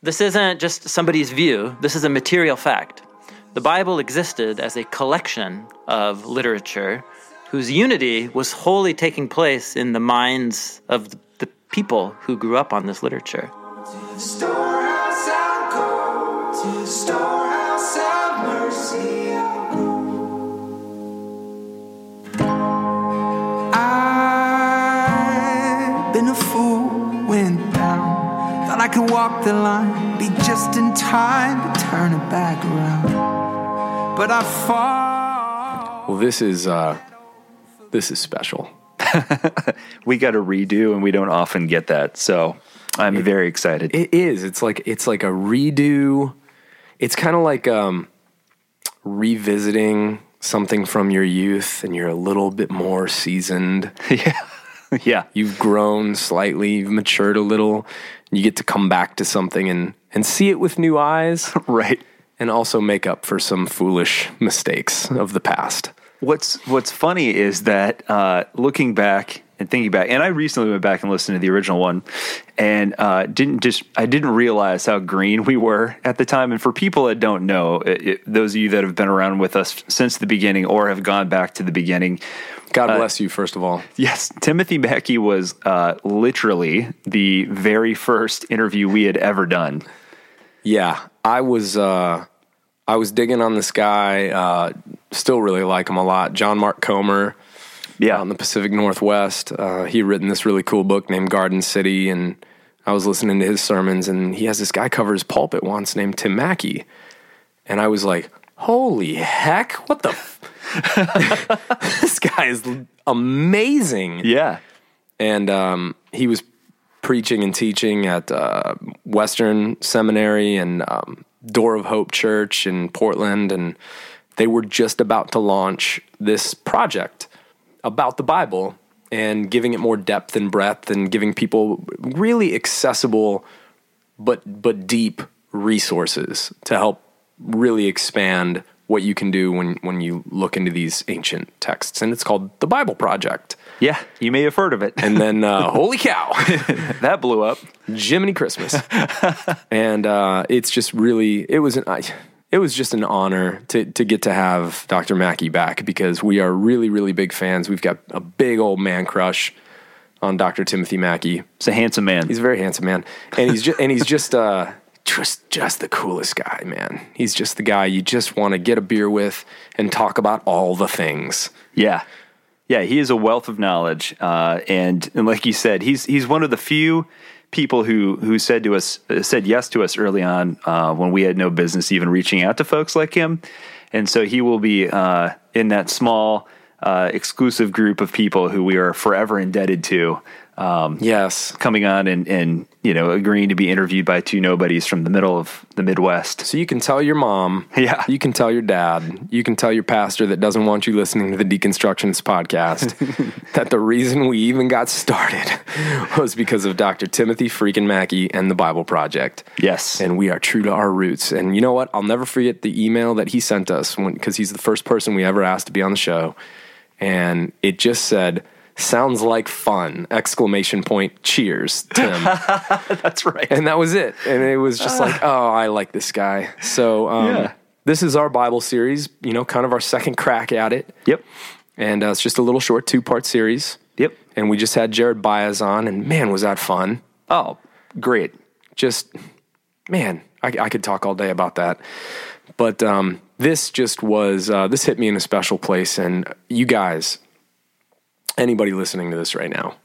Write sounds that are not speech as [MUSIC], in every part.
This isn't just somebody's view, this is a material fact. The Bible existed as a collection of literature whose unity was wholly taking place in the minds of the people who grew up on this literature. Storehouse Thought could walk the line, be just in time to turn it back around. But I fall. Well, this is uh, this is special. [LAUGHS] we got a redo, and we don't often get that. So I'm very excited. It is. It's like it's like a redo. It's kind of like um, revisiting something from your youth, and you're a little bit more seasoned. [LAUGHS] yeah, [LAUGHS] yeah. You've grown slightly. You've matured a little. You get to come back to something and and see it with new eyes, [LAUGHS] right? And also make up for some foolish mistakes of the past. What's What's funny is that uh, looking back and thinking back, and I recently went back and listened to the original one, and uh, didn't just I didn't realize how green we were at the time. And for people that don't know, it, it, those of you that have been around with us since the beginning or have gone back to the beginning, God bless you, first of all. Yes, Timothy Mackie was uh, literally the very first interview we had ever done. Yeah, I was uh, I was digging on this guy. Uh, still really like him a lot. John Mark Comer. Yeah, out in the Pacific Northwest. Uh, he written this really cool book named Garden City, and I was listening to his sermons. And he has this guy cover his pulpit once named Tim Mackie, and I was like, "Holy heck! What the." F- [LAUGHS] this guy is amazing. Yeah. And um, he was preaching and teaching at uh, Western Seminary and um, Door of Hope Church in Portland. And they were just about to launch this project about the Bible and giving it more depth and breadth and giving people really accessible but but deep resources to help really expand what you can do when when you look into these ancient texts and it's called the Bible Project. Yeah, you may have heard of it. And then uh, [LAUGHS] holy cow, [LAUGHS] that blew up. Jiminy Christmas. and uh, it's just really it was an I, it was just an honor to to get to have Dr. Mackie back because we are really really big fans. We've got a big old man crush on Dr. Timothy Mackie. He's a handsome man. He's a very handsome man, and he's just and he's just uh just just the coolest guy, man. He's just the guy you just want to get a beer with and talk about all the things. Yeah. Yeah, he is a wealth of knowledge, uh, and and like you said, he's he's one of the few people who who said to us uh, said yes to us early on uh, when we had no business even reaching out to folks like him, and so he will be uh, in that small uh, exclusive group of people who we are forever indebted to. Um, yes, coming on and and you know agreeing to be interviewed by two nobodies from the middle of the Midwest. So you can tell your mom, [LAUGHS] yeah, you can tell your dad, you can tell your pastor that doesn't want you listening to the Deconstructionist podcast [LAUGHS] that the reason we even got started [LAUGHS] was because of Dr. Timothy freaking Mackie and the Bible Project. Yes, and we are true to our roots. And you know what? I'll never forget the email that he sent us because he's the first person we ever asked to be on the show, and it just said sounds like fun! Exclamation point cheers tim. [LAUGHS] That's right. And that was it. And it was just like oh i like this guy. So um, Yeah. this is our bible series you know kind of our second crack at it. Yep. And uh, it's just a little short two part series. Yep. And we just had jared byas on and man was that fun. Oh great. Just man, I, I could talk all day about that. But um, this just was uh, this hit me in a special place, and you guys, anybody listening to this right now,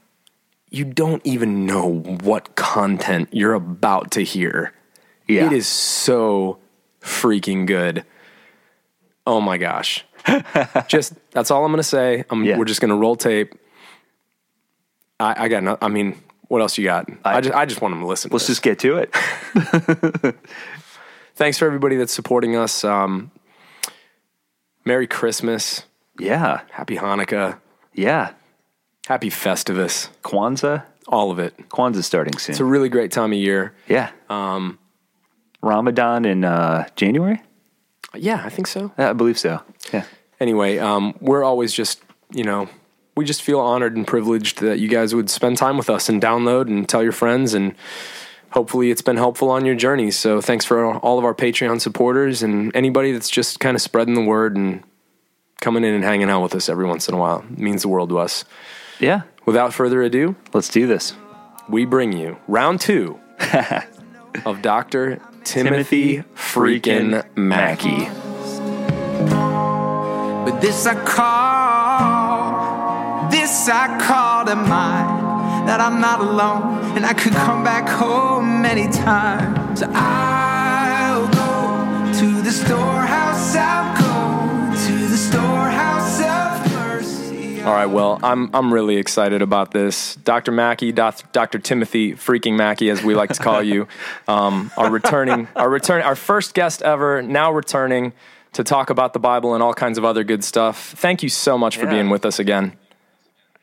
you don't even know what content you're about to hear. Yeah. It is so freaking good. Oh my gosh. [LAUGHS] just that's all I'm gonna say. I'm, Yeah. We're just gonna roll tape. I, I got no, I mean, what else you got? I, just I just want them to listen. Let's this. just get to it. [LAUGHS] Thanks for everybody that's supporting us. Um, Merry Christmas, Yeah. Happy Hanukkah, Yeah. Happy Festivus, Kwanzaa. all of it. Kwanzaa's starting soon. It's a really great time of year. yeah. Um, Ramadan in uh, January? Yeah, I think so. Yeah, I believe so. Yeah. Anyway, um, we're always just, you know, we just feel honored and privileged that you guys would spend time with us and download and tell your friends and hopefully it's been helpful on your journey. So thanks for all of our Patreon supporters and anybody that's just kind of spreading the word and coming in and hanging out with us every once in a while. It means the world to us. Yeah. Without further ado, Let's do this. we bring you round two [LAUGHS] of Dr. Timothy, freaking Mackie. But this I call, this I call to mind that I'm not alone and I could come back home anytime. So I'll right, well, I'm I'm really excited about this. Dr. Mackie, Doc- Dr. Timothy freaking Mackie, as we like to call you, [LAUGHS] um, our returning, our return, our first guest ever, now returning to talk about the Bible and all kinds of other good stuff. Thank you so much for Yeah. being with us again.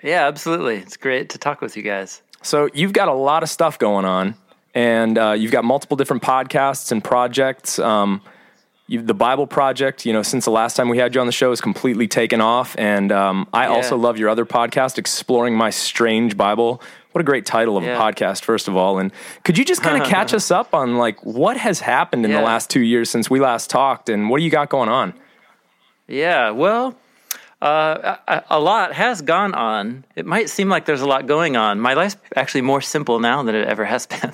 Yeah, absolutely. It's great to talk with you guys. So you've got a lot of stuff going on, and uh, you've got multiple different podcasts and projects. Um, you the Bible Project, you know, since the last time we had you on the show, is completely taken off. And um, I Yeah. also love your other podcast, Exploring My Strange Bible. What a great title of Yeah. a podcast, first of all. And could you just kind of [LAUGHS] catch us up on like what has happened in the last two years since we last talked, and what do you got going on? Yeah, well, uh, a, a lot has gone on. It might seem like there's a lot going on. My life's actually more simple now than it ever has [LAUGHS] been,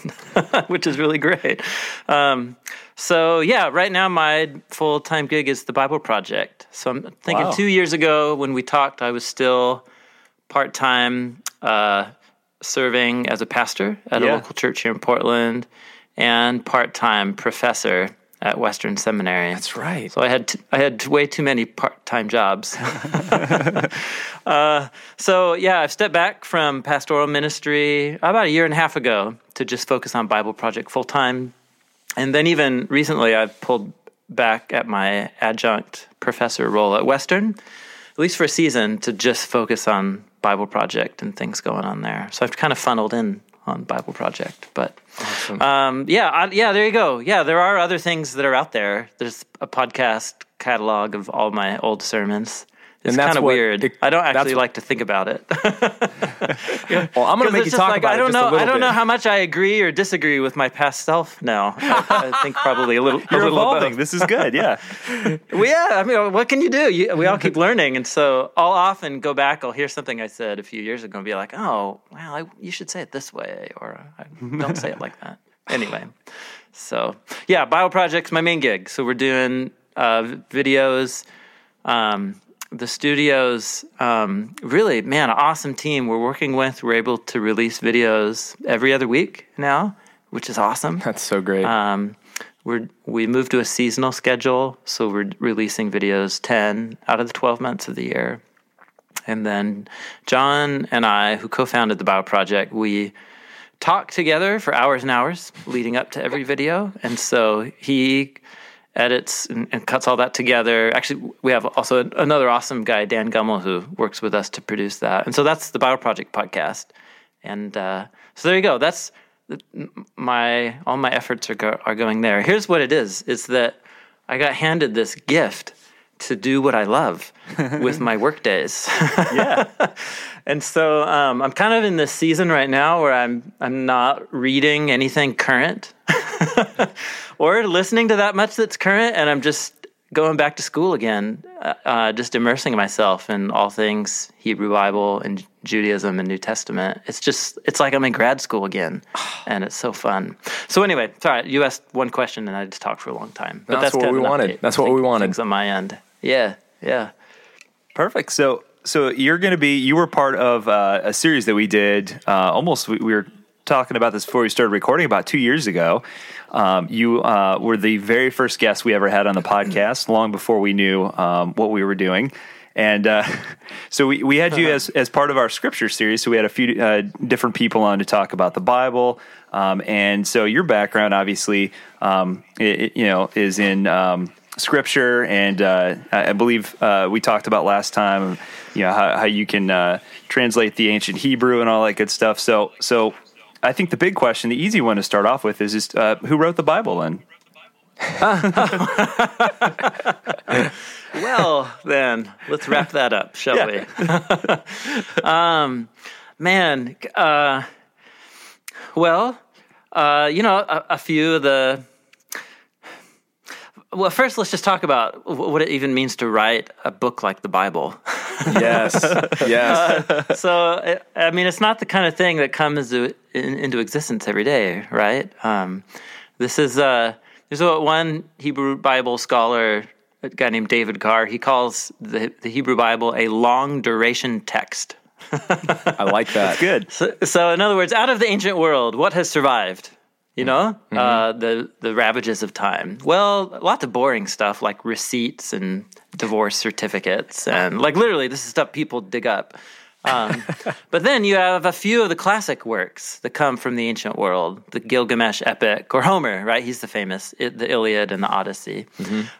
which is really great. Um, so, yeah, right now my full time gig is the Bible Project. So I'm thinking Wow. two years ago when we talked, I was still part time uh, serving as a pastor at Yeah. a local church here in Portland and part time professor at Western Seminary. That's right. So I had t- I had way too many part time jobs. [LAUGHS] [LAUGHS] uh, so yeah, I've stepped back from pastoral ministry about a year and a half ago to just focus on Bible Project full time, and then even recently I've pulled back at my adjunct professor role at Western, at least for a season, to just focus on Bible Project and things going on there. So I've kind of funneled in on Bible Project, but. Um, yeah, I, yeah, there you go. Yeah, there are other things that are out there. There's a podcast catalog of all my old sermons. It's And that's kind of weird. it- I don't actually like to think about it. [LAUGHS] Well, I'm going to make you It's talk like, about I don't know. a I don't bit. know how much I agree or disagree with my past self now. I, [LAUGHS] I think probably a little. a You're little evolving. This is good. Yeah. [LAUGHS] Well, yeah, I mean, what can you do? You, we all keep learning, and so I'll often go back. I'll hear something I said a few years ago and be like, "Oh, well, I, you should say it this way," or I "Don't say it like that." Anyway, so yeah, Bible Project's my main gig. So we're doing uh, videos. Um, the studios, um, really, man, an awesome team we're working with. We're able to release videos every other week now, which is awesome. That's so great. Um, we're we moved to a seasonal schedule, so we're releasing videos ten out of the twelve months of the year. And then John and I, who co-founded the Bible Project, we talk together for hours and hours leading up to every video. And so he edits and, and cuts all that together. Actually, we have also another awesome guy, Dan Gummel, who works with us to produce that. And so that's the Bible Project podcast. And uh, so there you go. That's my all my efforts are go, are going there. Here's what it is: is that I got handed this gift to do what I love [LAUGHS] with my work days. [LAUGHS] Yeah. and so um, I'm kind of in this season right now where I'm I'm not reading anything current [LAUGHS] or listening to that much that's current, and I'm just going back to school again, uh, uh, just immersing myself in all things Hebrew Bible and Judaism and New Testament. It's just, it's like I'm in grad school again, [SIGHS] and it's so fun. So anyway, sorry, you asked one question and I just talked for a long time. But That's what we wanted. update. That's what we wanted. Things on my end. Yeah, yeah. Perfect. So, so you're going to be. You were part of uh, a series that we did. Uh, almost, we, we were talking about this before we started recording about two years ago. Um, you uh, were the very first guest we ever had on the podcast, [CLEARS THROAT] long before we knew um, what we were doing. And uh, [LAUGHS] so we, we had you as, as part of our scripture series. So we had a few uh, different people on to talk about the Bible. Um, and so your background, obviously, um, it, it, you know, is in um, scripture. And uh, I believe uh, we talked about last time, you know, how, how you can uh, translate the ancient Hebrew and all that good stuff. So, so I think the big question, the easy one to start off with, is just uh, who wrote the Bible? then? [LAUGHS] Well, then let's wrap that up, shall Yeah. we? [LAUGHS] um, man, uh, well, uh, you know, a, a few of the. Well, first, let's just talk about what it even means to write a book like the Bible. [LAUGHS] Yes, [LAUGHS] yes. so, I mean, it's not the kind of thing that comes into, in, into existence every day, right? Um, this is uh, there's one Hebrew Bible scholar, a guy named David Carr. He calls the the Hebrew Bible a long duration text. I like that. good. [LAUGHS] So, so, in other words, out of the ancient world, what has survived? You know, Mm-hmm. uh, the the ravages of time. Well, lots of boring stuff like receipts and divorce certificates, and like literally, this is stuff people dig up. Um, [LAUGHS] but then you have a few of the classic works that come from the ancient world, the Gilgamesh epic or Homer, right? He's the famous, the Iliad and the Odyssey.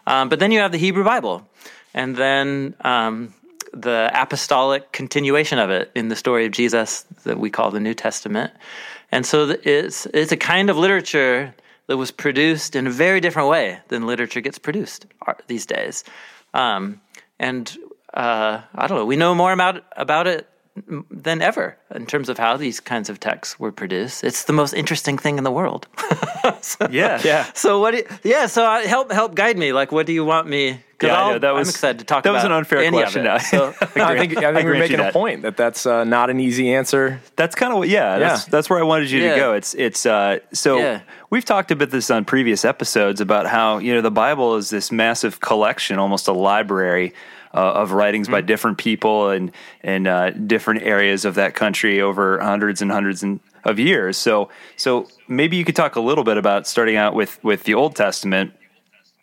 Um, but then you have the Hebrew Bible, and then um, the apostolic continuation of it in the story of Jesus that we call the New Testament. And so it's it's a kind of literature that was produced in a very different way than literature gets produced these days. Um, and uh, I don't know, we know more about about it than ever in terms of how these kinds of texts were produced. It's the most interesting thing in the world. [LAUGHS] Yeah. Yeah. So what? Do you, yeah. So uh, help help guide me. Like, what do you want me? Yeah, I know, that was- I'm excited to talk. that was about an unfair question. it. [LAUGHS] So, I think I I think we're making a that. point that that's uh, not an easy answer. That's kind of what, yeah, That's, Yeah. that's where I wanted you Yeah. to go. It's, it's, uh, so Yeah. we've talked about this on previous episodes about how, you know, the Bible is this massive collection, almost a library uh, of writings Mm-hmm. by different people and, and, uh, different areas of that country over hundreds and hundreds and, of years. So, so maybe you could talk a little bit about starting out with, with the Old Testament.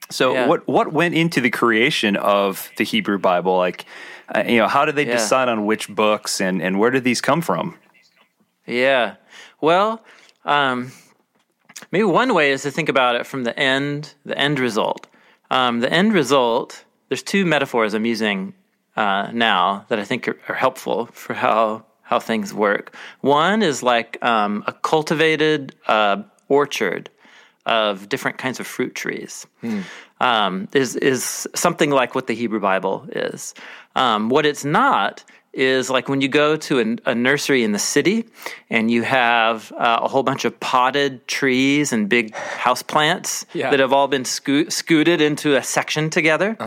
So Yeah. what, what went into the creation of the Hebrew Bible? Like, uh, you know, how did they Yeah. decide on which books and, and where did these come from? Yeah. Well, um, maybe one way is to think about it from the end, the end result. Um, the end result. There's two metaphors I'm using uh, now that I think are, are helpful for how how things work. One is like um, a cultivated uh, orchard of different kinds of fruit trees. Um, is is something like what the Hebrew Bible is. Um, what it's not is like when you go to a, a nursery in the city and you have uh, a whole bunch of potted trees and big house plants Yeah. that have all been sco- scooted into a section together.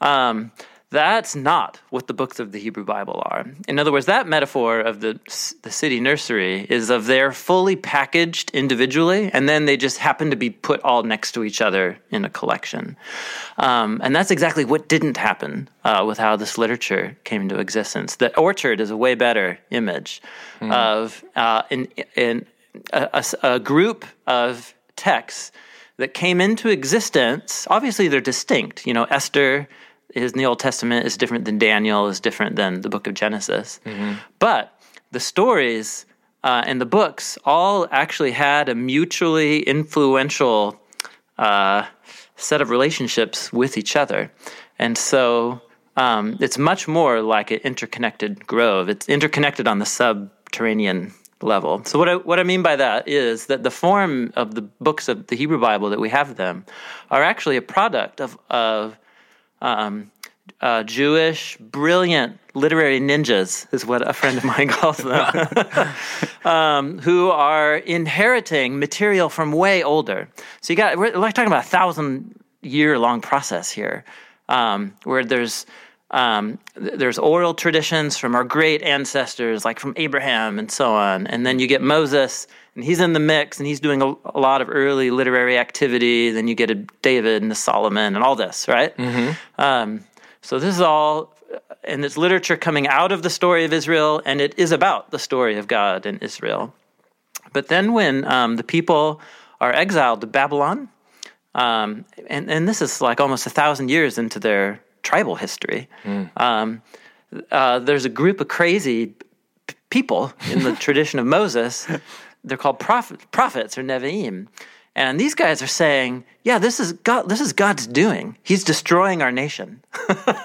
Um, that's not what the books of the Hebrew Bible are. In other words, that metaphor of the the city nursery is of they're fully packaged individually, and then they just happen to be put all next to each other in a collection. Um, and that's exactly what didn't happen uh, with how this literature came into existence. The orchard is a way better image of uh, in in a, a a group of texts that came into existence. Obviously, they're distinct. You know, Esther is in the Old Testament is different than Daniel, is different than the book of Genesis. But the stories uh, and the books all actually had a mutually influential uh, set of relationships with each other. And so um, it's much more like an interconnected grove. It's interconnected on the subterranean level. So what I, what I mean by that is that the form of the books of the Hebrew Bible that we have them are actually a product of, of um, uh, Jewish brilliant literary ninjas is what a friend of mine [LAUGHS] calls them, [LAUGHS] um, who are inheriting material from way older. So you got we're like talking about a thousand year long process here, um, where there's um, there's oral traditions from our great ancestors, like from Abraham and so on, and then you get Moses, and he's in the mix, and he's doing a, a lot of early literary activity. Then you get a David and a Solomon and all this, right? Um, so this is all, and it's literature coming out of the story of Israel, and it is about the story of God and Israel. But then when um, the people are exiled to Babylon, um, and, and this is like almost a thousand years into their tribal history, um, uh, there's a group of crazy people in the [LAUGHS] tradition of Moses. They're called prophet, prophets or Nevi'im. And these guys are saying, yeah, this is God this is God's doing. He's destroying our nation.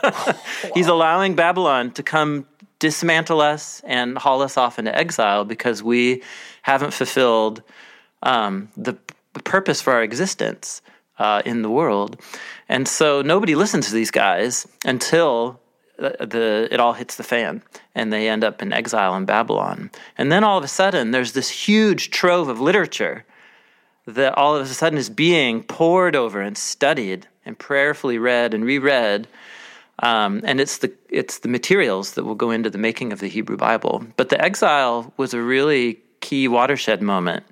[LAUGHS] He's allowing Babylon to come dismantle us and haul us off into exile because we haven't fulfilled um, the p- purpose for our existence uh, in the world. And so nobody listens to these guys until the, the it all hits the fan and they end up in exile in Babylon. And then all of a sudden, there's this huge trove of literature that all of a sudden is being poured over and studied and prayerfully read and reread. Um, and it's the it's the materials that will go into the making of the Hebrew Bible. But the exile was a really key watershed moment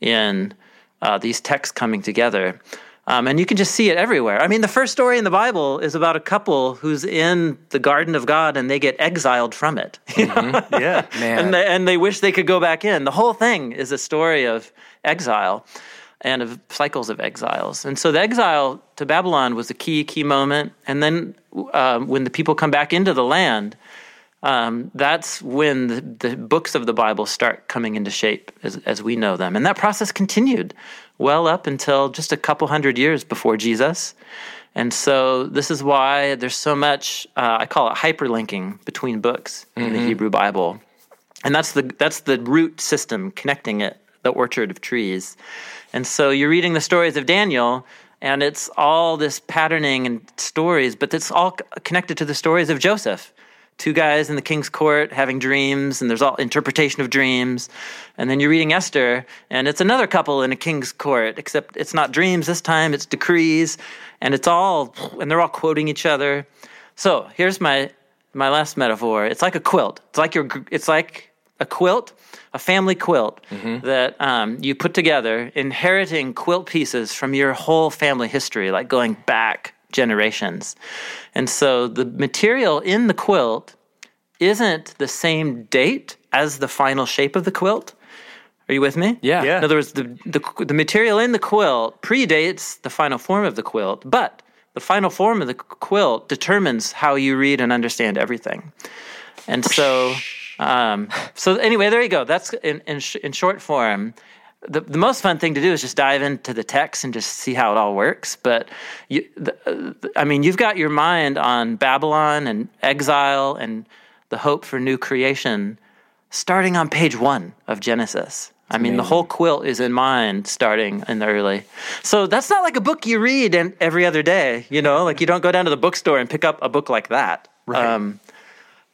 in uh, these texts coming together. Um, and you can just see it everywhere. I mean, the first story in the Bible is about a couple who's in the garden of God and they get exiled from it. know? [LAUGHS] Yeah. Man. [LAUGHS] and they, and they wish they could go back in. The whole thing is a story of exile and of cycles of exiles. And so the exile to Babylon was a key key moment. And then um, when the people come back into the land, um, that's when the, the books of the Bible start coming into shape as, as we know them. And that process continued well up until just a couple hundred years before Jesus. And so this is why there's so much, uh, I call it hyperlinking between books in the Hebrew Bible. And that's the, that's the root system connecting it, the orchard of trees. And so you're reading the stories of Daniel, and it's all this patterning and stories, but it's all connected to the stories of Joseph. Two guys in the king's court having dreams, and there's all interpretation of dreams. And then you're reading Esther, and it's another couple in a king's court, except it's not dreams this time, it's decrees, and it's all, and they're all quoting each other. So here's my my last metaphor. It's like a quilt. It's like your. It's like a quilt, a family quilt that um, you put together, inheriting quilt pieces from your whole family history, like going back generations. And so the material in the quilt isn't the same date as the final shape of the quilt. Are you with me? Yeah. Yeah. In other words, the, the, the material in the quilt predates the final form of the quilt, but the final form of the quilt determines how you read and understand everything. And so, um, so anyway, there you go. That's in, in, sh- in short form. The, the most fun thing to do is just dive into the text and just see how it all works. But you, the, I mean, you've got your mind on Babylon and exile and the hope for new creation starting on page one of Genesis. I mean, the whole quilt is in mind starting in the early. So that's not like a book you read and every other day, you know, like you don't go down to the bookstore and pick up a book like that. Um,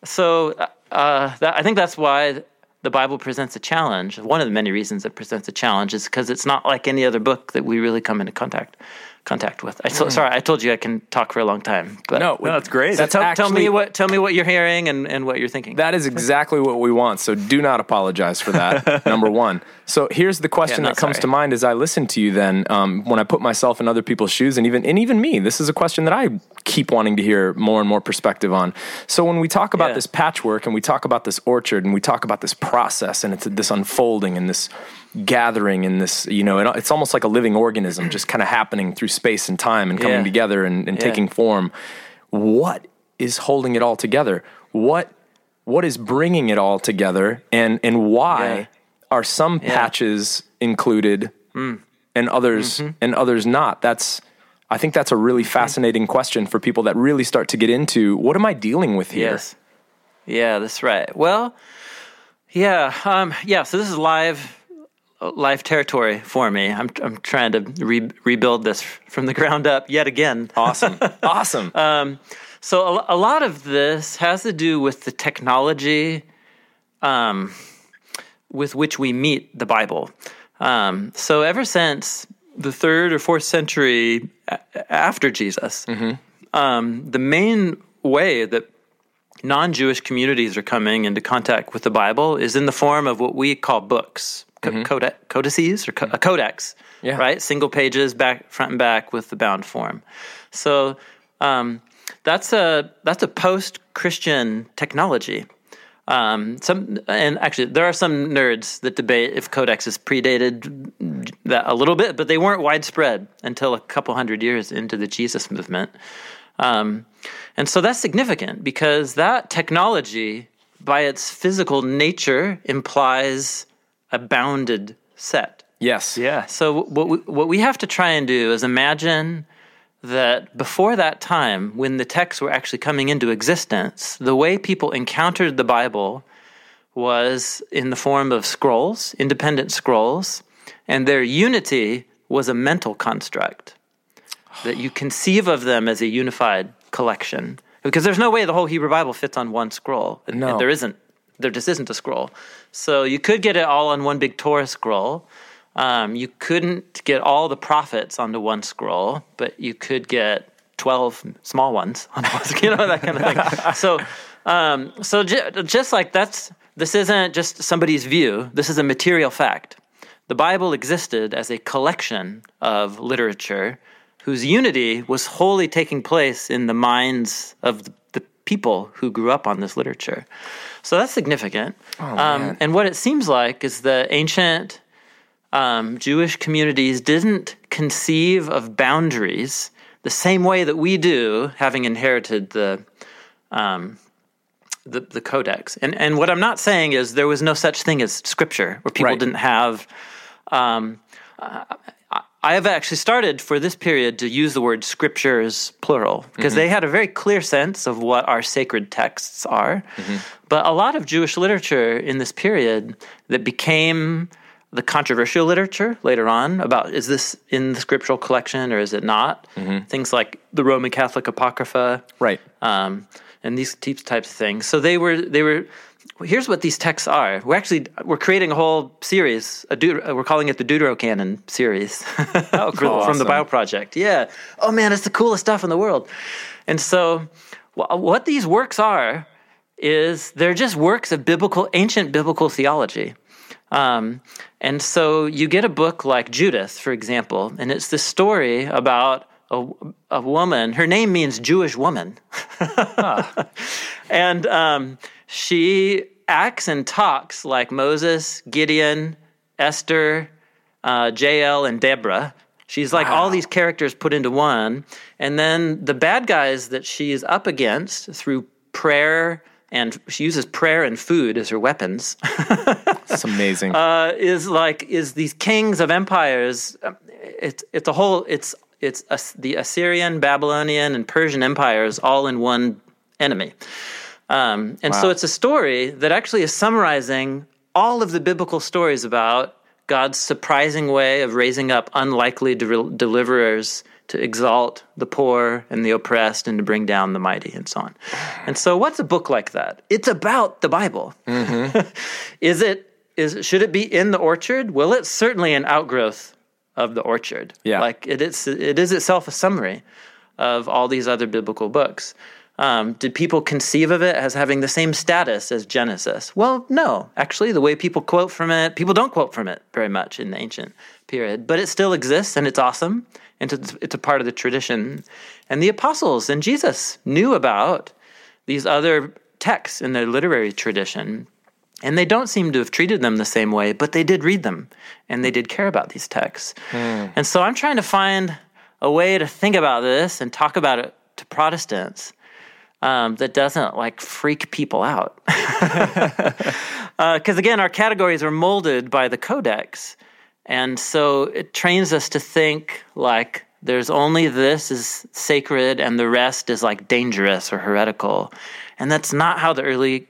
so uh, that, I think that's why the Bible presents a challenge. One of the many reasons it presents a challenge is because it's not like any other book that we really come into contact contact with. I so, sorry, I told you I can talk for a long time, but No, No, that's great. That's tell, actually, tell me what tell me what you're hearing and, and what you're thinking. That is exactly what we want. So do not apologize for that. [LAUGHS] number one. So here's the question Yeah, that comes sorry. to mind as I listen to you. Then, um, when I put myself in other people's shoes, and even and even me, this is a question that I keep wanting to hear more and more perspective on. So when we talk about Yeah. this patchwork, and we talk about this orchard, and we talk about this process, and it's this unfolding, and this gathering, in this you know, it, it's almost like a living organism, just kind of happening through space and time, and coming Yeah. together and, and Yeah. taking form. What is holding it all together? What what is bringing it all together and and why Yeah. are some patches included Hmm. and others Mm-hmm. and others not that's i think that's a really fascinating question for people that really start to get into what am i dealing with here Yes. Yeah, that's right. Well, yeah, um, yeah. So this is live, live territory for me. I'm I'm trying to re- rebuild this from the ground up yet again. awesome [LAUGHS] awesome Uh, So a, a lot of this has to do with the technology um, with which we meet the Bible. Um, so ever since the third or fourth century a- after Jesus. Um, the main way that non Jewish communities are coming into contact with the Bible is in the form of what we call books, co- code- codices or co- a codex, Yeah. right? Single pages, back front and back with the bound form. So um, that's a that's a post Christian technology. Um, some and actually there are some nerds that debate if codexes predated that a little bit, but they weren't widespread until a couple hundred years into the Jesus movement. Um, and so that's significant because that technology, by its physical nature, implies a bounded set. Yes. Yeah. So what we, what we have to try and do is imagine that before that time, when the texts were actually coming into existence, the way people encountered the Bible was in the form of scrolls, independent scrolls, and their unity was a mental construct. That you conceive of them as a unified collection. Because there's no way the whole Hebrew Bible fits on one scroll. No. and there isn't. There just isn't a scroll. So you could get it all on one big Torah scroll. Um, you couldn't get all the prophets onto one scroll, but you could get 12 small ones [LAUGHS] on one, you know, that kind of thing. [LAUGHS] So, um, so ju- just like that's, this isn't just somebody's view, this is a material fact. The Bible existed as a collection of literature whose unity was wholly taking place in the minds of the people who grew up on this literature. So that's significant. um, and what it seems like is the ancient um, Jewish communities didn't conceive of boundaries the same way that we do, having inherited the um, the, the codex. And and what I'm not saying is there was no such thing as scripture, where people Right. didn't have. Um, I have actually started for this period to use the word scriptures plural because they mm-hmm. had a very clear sense of what our sacred texts are. Mm-hmm. But a lot of Jewish literature in this period that became the controversial literature later on about is this in the scriptural collection or is it not? Mm-hmm. Things like the Roman Catholic Apocrypha, Right. um, and these types types of things. So they were they were. Here's what these texts are. We're actually we're creating a whole series. A Deut- we're calling it the Deuterocanon series [LAUGHS] Oh, from, from the Bible Project. Yeah. Oh man, it's the coolest stuff in the world. And so, what these works are is they're just works of biblical, ancient biblical theology. Um, and so you get a book like Judith, for example, and it's this story about a, a woman. Her name means Jewish woman. [LAUGHS] and um, she acts and talks like Moses, Gideon, Esther, uh, Jael, and Deborah. She's like all these characters put into one. And then the bad guys that she's up against through prayer, and she uses prayer and food as her weapons. That's amazing. [LAUGHS] uh, is like is these kings of empires. um, It's it's a whole it's it's the Assyrian, Babylonian, and Persian empires all in one enemy. Um, and so it's a story that actually is summarizing all of the biblical stories about God's surprising way of raising up unlikely de- deliverers to exalt the poor and the oppressed and to bring down the mighty and so on. And so what's a book like that? It's about the Bible. [LAUGHS] is it is should it be in the orchard? Well, it's certainly an outgrowth of the orchard. Yeah. Like it is it is itself a summary of all these other biblical books. Um, did people conceive of it as having the same status as Genesis? Well, no. Actually, the way people quote from it, people don't quote from it very much in the ancient period, but it still exists and it's awesome and it's, it's a part of the tradition. And the apostles and Jesus knew about these other texts in their literary tradition. And they don't seem to have treated them the same way, but they did read them and they did care about these texts. And so I'm trying to find a way to think about this and talk about it to Protestants um, that doesn't like freak people out. [LAUGHS] Because again, our categories are molded by the codex. And so it trains us to think like there's only this is sacred and the rest is like dangerous or heretical. And that's not how the early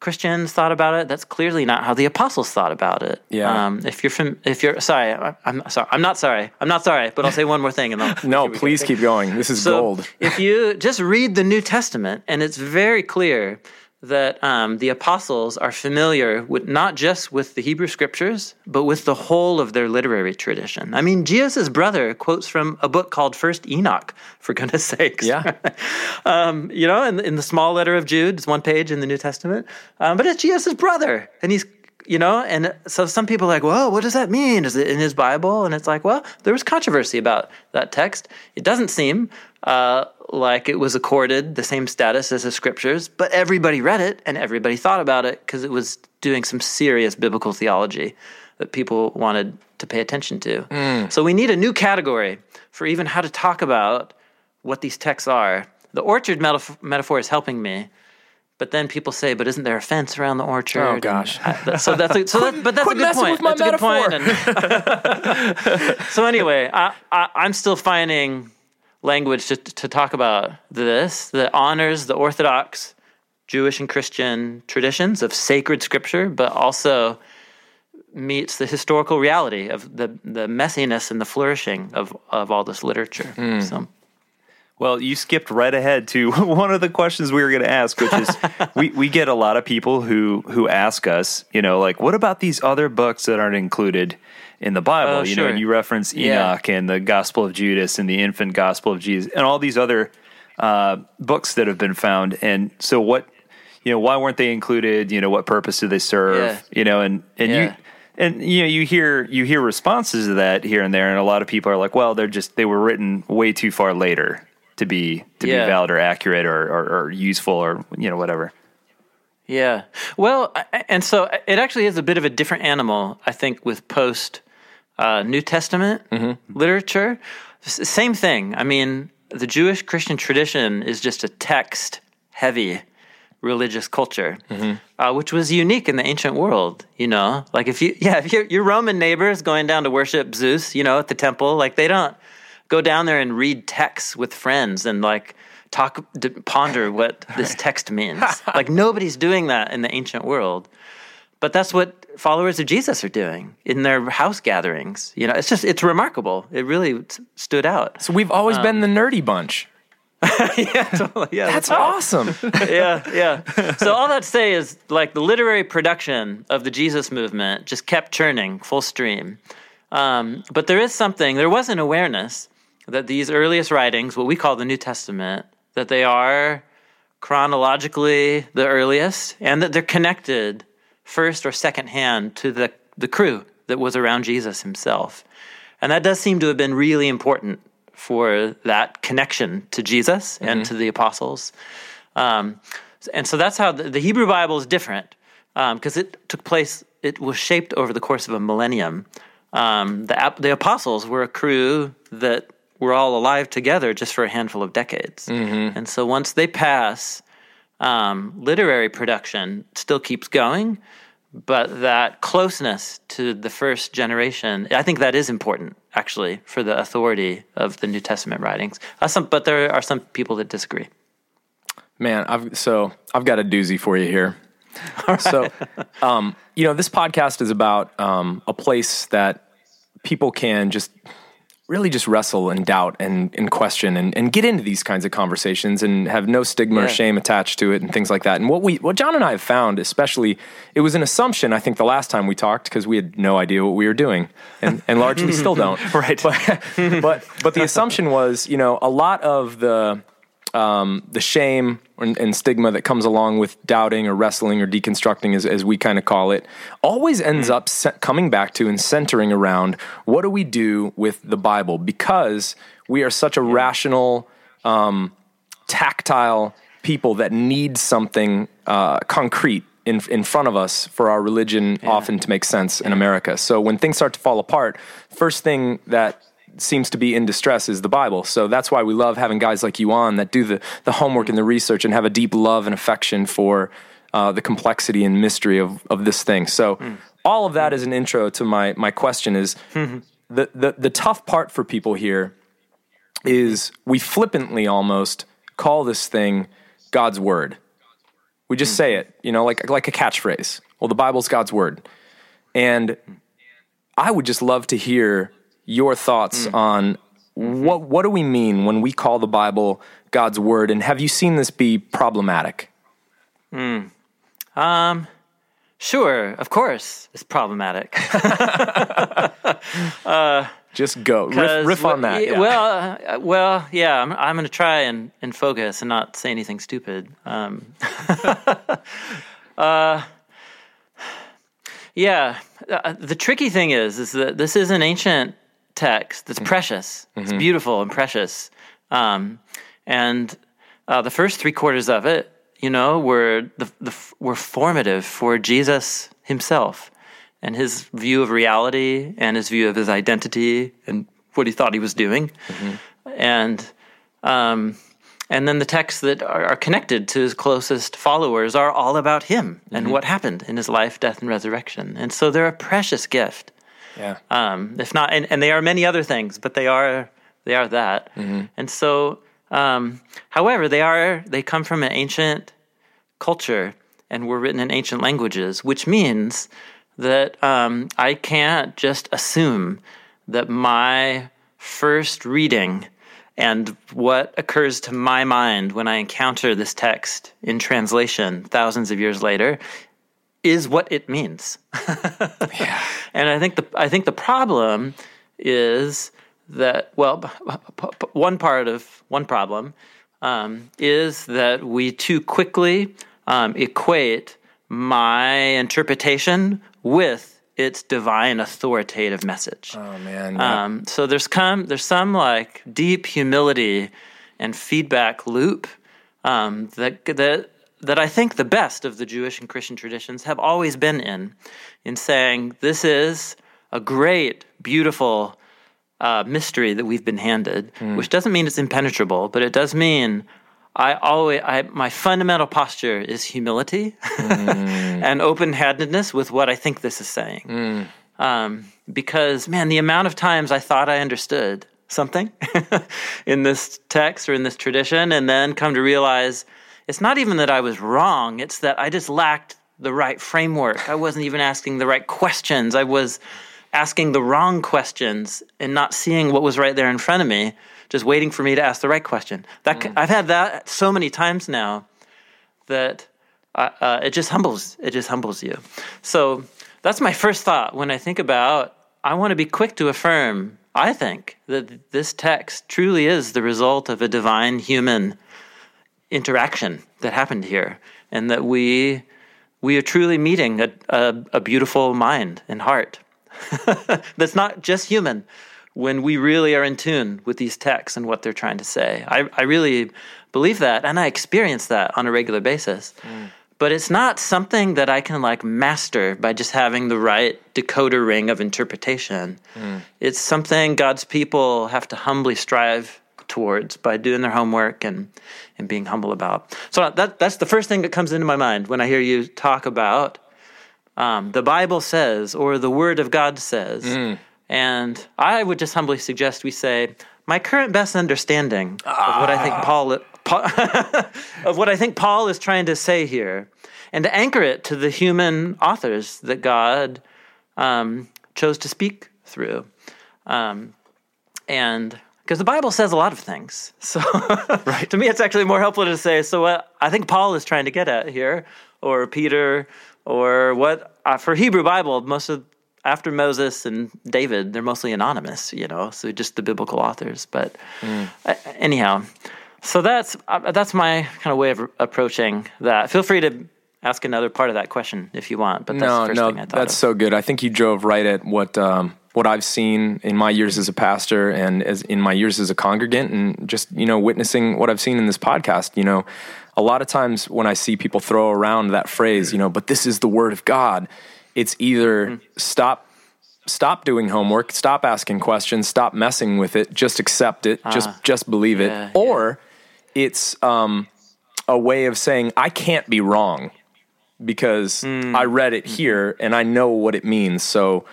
Christians thought about it. That's clearly not how the apostles thought about it. Yeah. Um, if you're from, if you're sorry, I, I'm sorry. I'm not sorry. I'm not sorry. But I'll say one more thing and I'll. [LAUGHS] no, please keep going. This is So gold. if you just read the New Testament, and it's very clear that um, the apostles are familiar with not just with the Hebrew scriptures, but with the whole of their literary tradition. I mean, Jesus' brother quotes from a book called First Enoch, for goodness [LAUGHS] sakes. Yeah. [LAUGHS] um, you know, in, in the small letter of Jude, it's one page in the New Testament, um, but it's Jesus' brother, and he's you know, and so some people are like, well, what does that mean? Is it in his Bible? And it's like, well, there was controversy about that text. It doesn't seem uh, like it was accorded the same status as the scriptures, but everybody read it and everybody thought about it because it was doing some serious biblical theology that people wanted to pay attention to. So we need a new category for even how to talk about what these texts are. The orchard metaf- metaphor is helping me. But then people say, "But isn't there a fence around the orchard?" Oh, gosh. I- so that's a, so that, but that's a good point. with my that's a good point. And- [LAUGHS] so anyway, I, I, I'm still finding language to, to talk about this that honors the Orthodox Jewish and Christian traditions of sacred scripture, but also meets the historical reality of the, the messiness and the flourishing of, of all this literature. Hmm. So. Well, you skipped right ahead to [LAUGHS] one of the questions we were going to ask, which is [LAUGHS] we, we get a lot of people who who ask us, you know, like, what about these other books that aren't included in the Bible? Oh, you know, and you reference Yeah. Enoch and the Gospel of Judas and the infant Gospel of Jesus and all these other uh, books that have been found. And so, what, you know, why weren't they included? You know, what purpose do they serve? Yeah. You know, and and you and you know you hear you hear responses to that here and there, and a lot of people are like, well, they're just they were written way too far later to be to Yeah. be valid or accurate or, or, or useful or you know whatever. Yeah. Well, and so it actually is a bit of a different animal, I think, with post uh, New Testament literature. S- same thing. I mean, the Jewish Christian tradition is just a text heavy religious culture, uh, which was unique in the ancient world. You know, like if you, [LAUGHS] yeah, if your your Roman neighbors going down to worship Zeus, you know, at the temple, like they don't go down there and read texts with friends and like talk, d- ponder what this [LAUGHS] text means. [LAUGHS] like nobody's doing that in the ancient world. But that's what followers of Jesus are doing in their house gatherings. You know, it's just it's remarkable. It really s- stood out. So we've always been the nerdy bunch. [LAUGHS] yeah, totally. yeah, That's right. awesome. [LAUGHS] yeah, yeah. So all that to say is like the literary production of the Jesus movement just kept churning full stream. Um, but there is something, there was an awareness that these earliest writings, what we call the New Testament, that they are chronologically the earliest and that they're connected first or second hand to the, the crew that was around Jesus himself. And that does seem to have been really important for that connection to Jesus and to the apostles. Um, and so that's how the, the Hebrew Bible is different because it took place, it was shaped over the course of a millennium. Um, the, the apostles were a crew that were all alive together just for a handful of decades. And so once they pass, um, literary production still keeps going, but that closeness to the first generation, I think that is important actually for the authority of the New Testament writings. Uh, some, but there are some people that disagree. Man, I've so I've got a doozy for you here. So, [LAUGHS] um, you know, this podcast is about um, a place that people can just really just wrestle and doubt and, and question and, and get into these kinds of conversations and have no stigma or shame attached to it and things like that. And what we what John and I have found, especially, it was an assumption. I think the last time we talked because we had no idea what we were doing, and, and largely still don't. [LAUGHS] Right. But, but but the assumption was, you know, a lot of the um, the shame and, and stigma that comes along with doubting or wrestling or deconstructing, as, as we kind of call it, always ends up se- coming back to and centering around what do we do with the Bible? Because we are such a rational, um, tactile people that need something uh, concrete in, in front of us for our religion often to make sense in America. So when things start to fall apart, first thing that seems to be in distress is the Bible. So that's why we love having guys like you on that do the, the homework and the research and have a deep love and affection for uh, the complexity and mystery of, of this thing. So all of that is an intro to my, my question is the, the, the tough part for people here is we flippantly almost call this thing God's word. We just say it, you know, like like a catchphrase. Well, the Bible's God's word. And I would just love to hear your thoughts on what what do we mean when we call the Bible God's word and have you seen this be problematic? Um, Sure, of course, it's problematic. [LAUGHS] Just go riff, riff on that. yeah. Well, uh, well, yeah. I'm, I'm going to try and, and focus and not say anything stupid. Um, [LAUGHS] uh, yeah. Uh, the tricky thing is, is that this is an ancient text that's precious. It's beautiful and precious. Um, and uh, the first three quarters of it, you know, were the, the were formative for Jesus himself and his view of reality and his view of his identity and what he thought he was doing. And um, and then the texts that are, are connected to his closest followers are all about him and what happened in his life, death, and resurrection. And so they're a precious gift. Yeah. Um, if not, and, and they are many other things, but they are they are that. And so, um, however, they are they come from an ancient culture and were written in ancient languages, which means that um, I can't just assume that my first reading and what occurs to my mind when I encounter this text in translation thousands of years later is what it means. And I think the I think the problem is that well, one part of one problem um, is that we too quickly um, equate my interpretation with its divine authoritative message. oh man. yeah. Um, so there's come there's some like deep humility and feedback loop um, that that that I think the best of the Jewish and Christian traditions have always been in, in saying this is a great, beautiful uh, mystery that we've been handed, which doesn't mean it's impenetrable, but it does mean I always I, my fundamental posture is humility [LAUGHS] and open-handedness with what I think this is saying. Um, because man, the amount of times I thought I understood something [LAUGHS] in this text or in this tradition, and then come to realize it's not even that I was wrong; it's that I just lacked the right framework. I wasn't even asking the right questions. I was asking the wrong questions and not seeing what was right there in front of me, just waiting for me to ask the right question. That c I've had that so many times now that uh, uh, it just humbles it just humbles you so that's my first thought when i think about i want to be quick to affirm i think that this text truly is the result of a divine human interaction that happened here and that we we are truly meeting a, a, a beautiful mind and heart [LAUGHS] that's not just human when we really are in tune with these texts and what they're trying to say. I, I really believe that and I experience that on a regular basis. Mm. But it's not something that I can like master by just having the right decoder ring of interpretation. Mm. It's something God's people have to humbly strive towards by doing their homework and, and being humble about. So that, that's the first thing that comes into my mind when I hear you talk about um, the Bible says or the Word of God says. And I would just humbly suggest we say, my current best understanding of what I think Paul, Paul [LAUGHS] of what I think Paul is trying to say here, and to anchor it to the human authors that God um, chose to speak through. Um, and because the Bible says a lot of things. [LAUGHS] So right. to me, it's actually more helpful to say, so what I think Paul is trying to get at here, or Peter, or what uh, for Hebrew Bible, most of after Moses and David, they're mostly anonymous, you know, so just the biblical authors. But uh, anyhow, so that's uh, that's my kind of way of approaching that. Feel free to ask another part of that question if you want. But that's no, the first no, thing I thought that's of. so good. I think you drove right at what um, what I've seen in my years as a pastor and as in my years as a congregant, and just you know witnessing what I've seen in this podcast. You know, a lot of times when I see people throw around that phrase, you know, but this is the word of God. It's either Hmm. stop stop doing homework, stop asking questions, stop messing with it, just accept it, just just believe it, Ah. yeah, or it's um, a way of saying I can't be wrong because Hmm. I read it here and I know what it means. So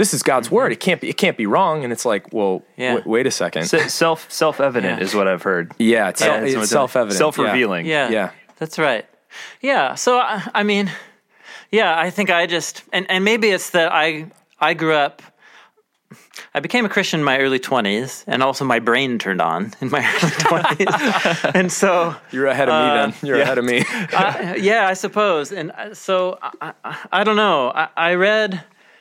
this is God's word. It can't be. It can't be wrong. And it's like, well, Mm-hmm. Yeah. wait, wait a second. Se- self self evident Yeah. is what I've heard. yeah, it's, Yeah, Self, it's self evident, self revealing. Yeah, Yeah. that's right. Yeah, so I, I mean, yeah, I think I just and and maybe it's that I I grew up. I became a Christian in my early 20s, and also my brain turned on in my [LAUGHS] early 20s. and so, You're ahead of me Uh, then. You're ahead of me. I, yeah, I suppose. And uh, so, I, I, I don't know. I, I read,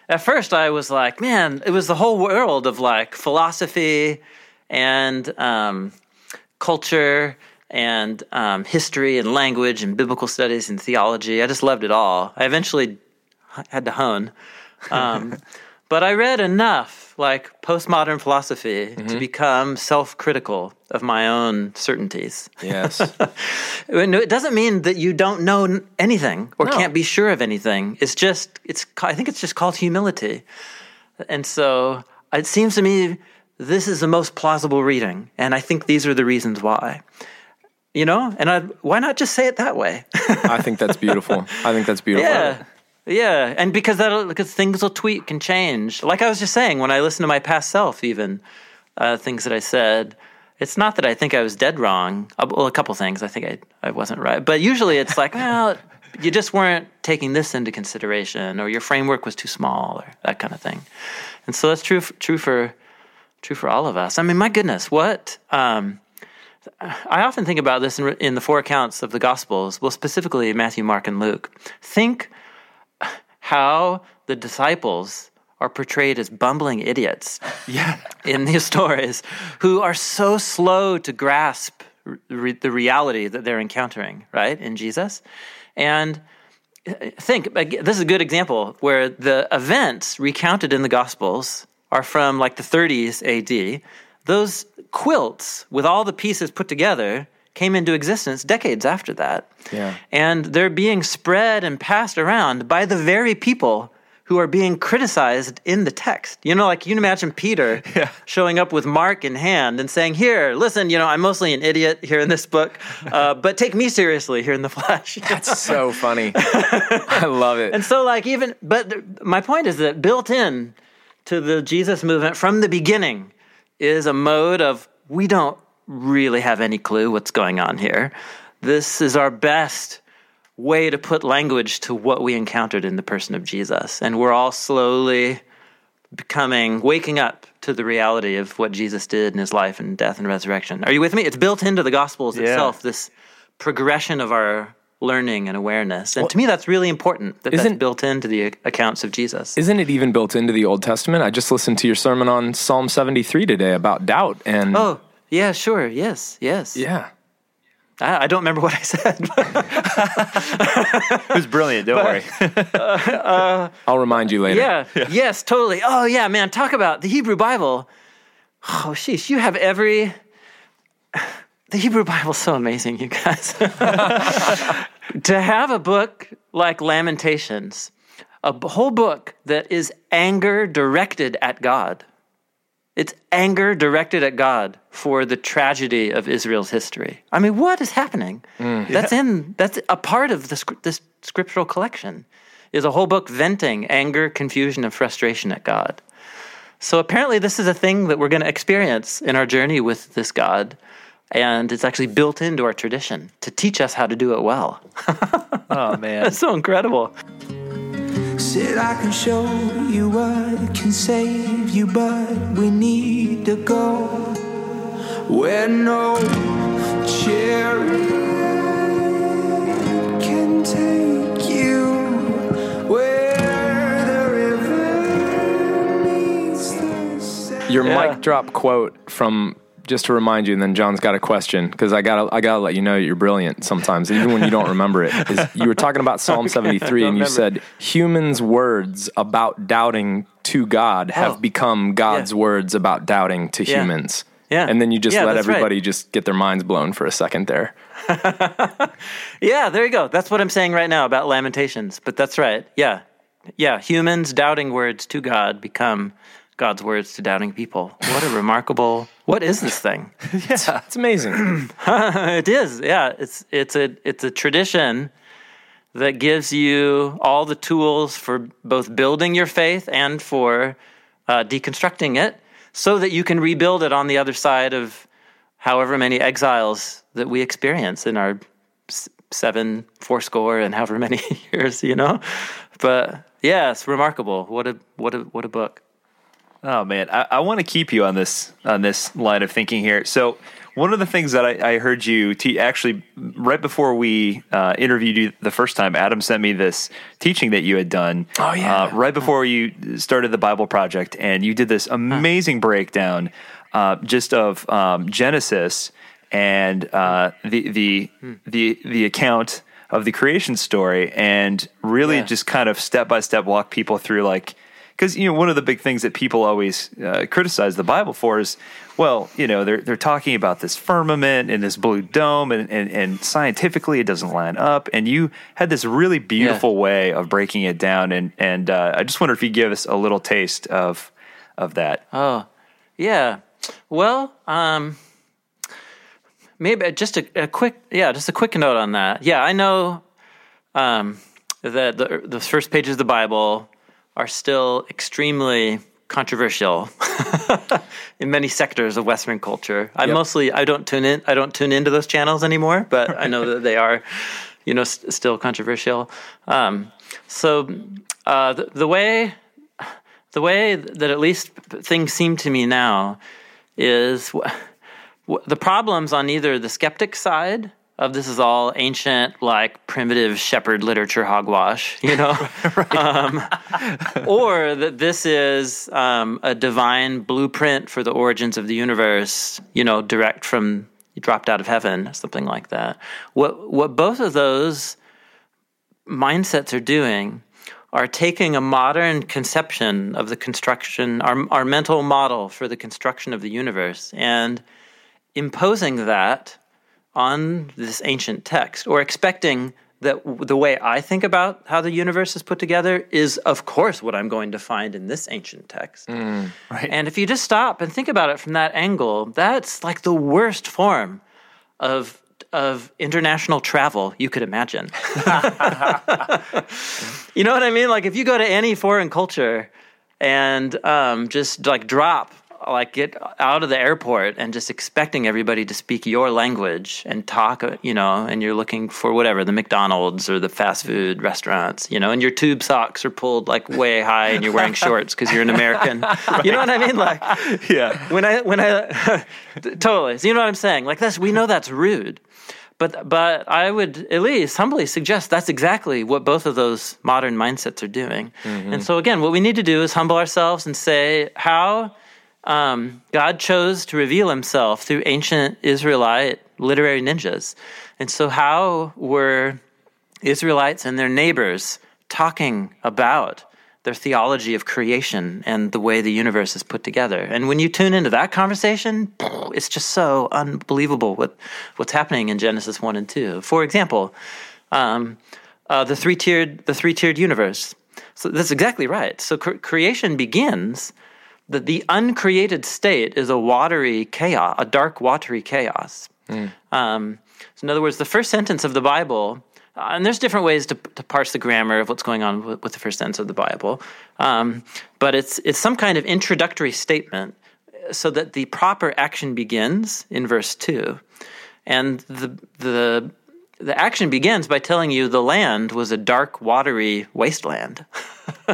at first, I was like, man, it was the whole world of like philosophy and um, culture and um, history and language and biblical studies and theology. I just loved it all. I eventually had to hone. Um, [LAUGHS] but I read enough, like postmodern philosophy, to mm-hmm. become self critical of my own certainties. yes. [LAUGHS] It doesn't mean that you don't know anything or No. can't be sure of anything. It's just, it's. I think it's just called humility. And so uh, it seems to me this is the most plausible reading, and I think these are the reasons why. You know, and I, why not just say it that way? I think that's beautiful. I think that's [LAUGHS] beautiful. Yeah. Yeah, and because that because things will tweak and change. Like I was just saying, when I listen to my past self, even uh, things that I said, it's not that I think I was dead wrong. Uh, Well, a couple things I think I I wasn't right, but usually it's like, well, you just weren't taking this into consideration, or your framework was too small, or that kind of thing. And so that's true true for true for all of us. I mean, my goodness, what. Um, I often think about this in, in the four accounts of the Gospels, well, specifically Matthew, Mark, and Luke. Think how the disciples are portrayed as bumbling idiots [LAUGHS] Yeah. in these stories who are so slow to grasp re- the reality that they're encountering, right, in Jesus. And uh, think this is a good example where the events recounted in the Gospels are from like the 30s AD. Those quilts with all the pieces put together came into existence decades after that. Yeah. And they're being spread and passed around by the very people who are being criticized in the text. You know, like you can imagine Peter [LAUGHS] showing up with Mark in hand and saying, Here, listen, you know, I'm mostly an idiot here in this book, [LAUGHS] uh, but take me seriously here in the flesh. [LAUGHS] That's so funny. I love it. And so, like, even, but my point is that built in to the Jesus movement from the beginning is a mode of we don't really have any clue what's going on here. This is our best way to put language to what we encountered in the person of Jesus. And we're all slowly becoming, waking up to the reality of what Jesus did in his life and death and resurrection. Are you with me? It's built into the Gospels Yeah. itself, this progression of our learning and awareness. And to me, that's really important that's Isn't- built into the accounts of Jesus. Isn't it even built into the Old Testament? I just listened to your sermon on Psalm 73 today about doubt. And oh, yeah, sure. Yes, yes. yeah. I, I don't remember [LAUGHS] what I said. It was brilliant. Don't worry. [LAUGHS] Uh, uh, I'll remind you later. yeah, yes, totally. Oh, yeah, man. Talk about the Hebrew Bible. Oh, sheesh. You have every. [SIGHS] The Hebrew Bible's so amazing, you guys. [LAUGHS] to have a book like Lamentations, a whole book that is anger directed at God. It's anger directed at God for the tragedy of Israel's history. I mean, what is happening? Mm. That's in that's a part of this, this scriptural collection. Is a whole book venting anger, confusion, and frustration at God. So apparently, this is a thing that we're going to experience in our journey with this God, and it's actually built into our tradition to teach us how to do it well. [LAUGHS] Oh man. That's [LAUGHS] so incredible. Said I can show you what can save you, but we need to go where no chariot can take you, where the river meets the sea. Your Yeah. mic drop quote from just to remind you, and then John's got a question because I gotta I gotta let you know you're brilliant sometimes, even when you don't remember it. Is you were talking about Psalm [LAUGHS] 73, and you said humans' words about doubting to God oh. have Oh. become God's Yeah. words about doubting to Yeah. humans. Yeah. And then you just Yeah, let that's right. everybody just get their minds blown for a second there. [LAUGHS] Yeah, there you go. That's what I'm saying right now about Lamentations. But that's right. Yeah. Yeah. Humans doubting words to God become God's words to doubting people. What a remarkable. What is this thing? [LAUGHS] yeah, [LAUGHS] It's amazing. [LAUGHS] it is. Yeah. It's it's a it's a tradition that gives you all the tools for both building your faith and for uh, deconstructing it, so that you can rebuild it on the other side of however many exiles that we experience in our seven, four score, and however many years. You know, but yeah, it's remarkable. What a what a what a book. Oh man, I, I want to keep you on this on this line of thinking here. So one of the things that I, I heard you te- actually right before we uh, interviewed you the first time, Adam sent me this teaching that you had done. Oh, yeah. uh, right before you started the Bible Project, and you did this amazing breakdown uh, just of um, Genesis and uh, the the the the account of the creation story, and really Yeah. just kind of step by step walk people through like because you know one of the big things that people always uh, criticize the Bible for is, well, you know, they're they're talking about this firmament and this blue dome, and and, and scientifically it doesn't line up. And you had this really beautiful way of breaking it down, and and uh, I just wonder if you give us a little taste of of that. Oh, yeah. Well, um, maybe just a, a quick, yeah, just a quick note on that. Yeah, I know um, that the the first pages of the Bible are still extremely controversial [LAUGHS] in many sectors of Western culture. I Yep. mostly I don't tune in I don't tune into those channels anymore, but I know that they are, you know, st- still controversial. Um, so uh, the, the way the way that at least things seem to me now is w- w- the problems on either the skeptic side of this is all ancient, like primitive shepherd literature hogwash, [LAUGHS] you know, [LAUGHS] um, [LAUGHS] or that this is um, a divine blueprint for the origins of the universe, you know, direct from dropped out of heaven, something like that. What what both of those mindsets are doing are taking a modern conception of the construction, our, our mental model for the construction of the universe, and imposing that on this ancient text, or expecting that w- the way I think about how the universe is put together is, of course, what I'm going to find in this ancient text. right. And if you just stop and think about it from that angle, that's like the worst form of of international travel you could imagine. [LAUGHS] you know what I mean? Like if you go to any foreign culture and um, just like drop, like get out of the airport and just expecting everybody to speak your language and talk, uh, you know, and you're looking for whatever the McDonald's or the fast food restaurants, you know, and your tube socks are pulled like way high and you're wearing [LAUGHS] shorts because you're an American. [LAUGHS] You know what I mean? Like [LAUGHS] yeah. when I when I totally. So you know what I'm saying? Like that's we know that's rude. But but I would at least humbly suggest that's exactly what both of those modern mindsets are doing. And so again, what we need to do is humble ourselves and say how um, God chose to reveal Himself through ancient Israelite literary ninjas. And so how were Israelites and their neighbors talking about their theology of creation and the way the universe is put together. And when you tune into that conversation, [SNIFFS] it's just so unbelievable what what's happening in Genesis one and two. For example, um, uh, the three tiered the three tiered universe. So that's exactly right. So cre- creation begins that the uncreated state is a watery chaos, a dark, watery chaos. Um, so, in other words, the first sentence of the Bible, uh, and there's different ways to, to parse the grammar of what's going on with, with the first sentence of the Bible, um, but it's it's some kind of introductory statement, uh, so that the proper action begins in verse two, and the the the action begins by telling you the land was a dark, watery wasteland. [LAUGHS]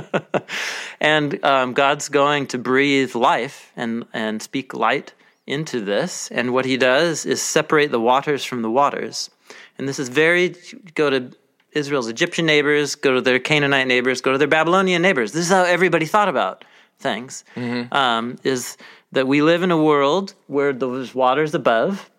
[LAUGHS] and um, God's going to breathe life and, and speak light into this. And what he does is separate the waters from the waters. And this is very, go to Israel's Egyptian neighbors, go to their Canaanite neighbors, go to their Babylonian neighbors. This is how everybody thought about things. Um, is that we live in a world where there's waters above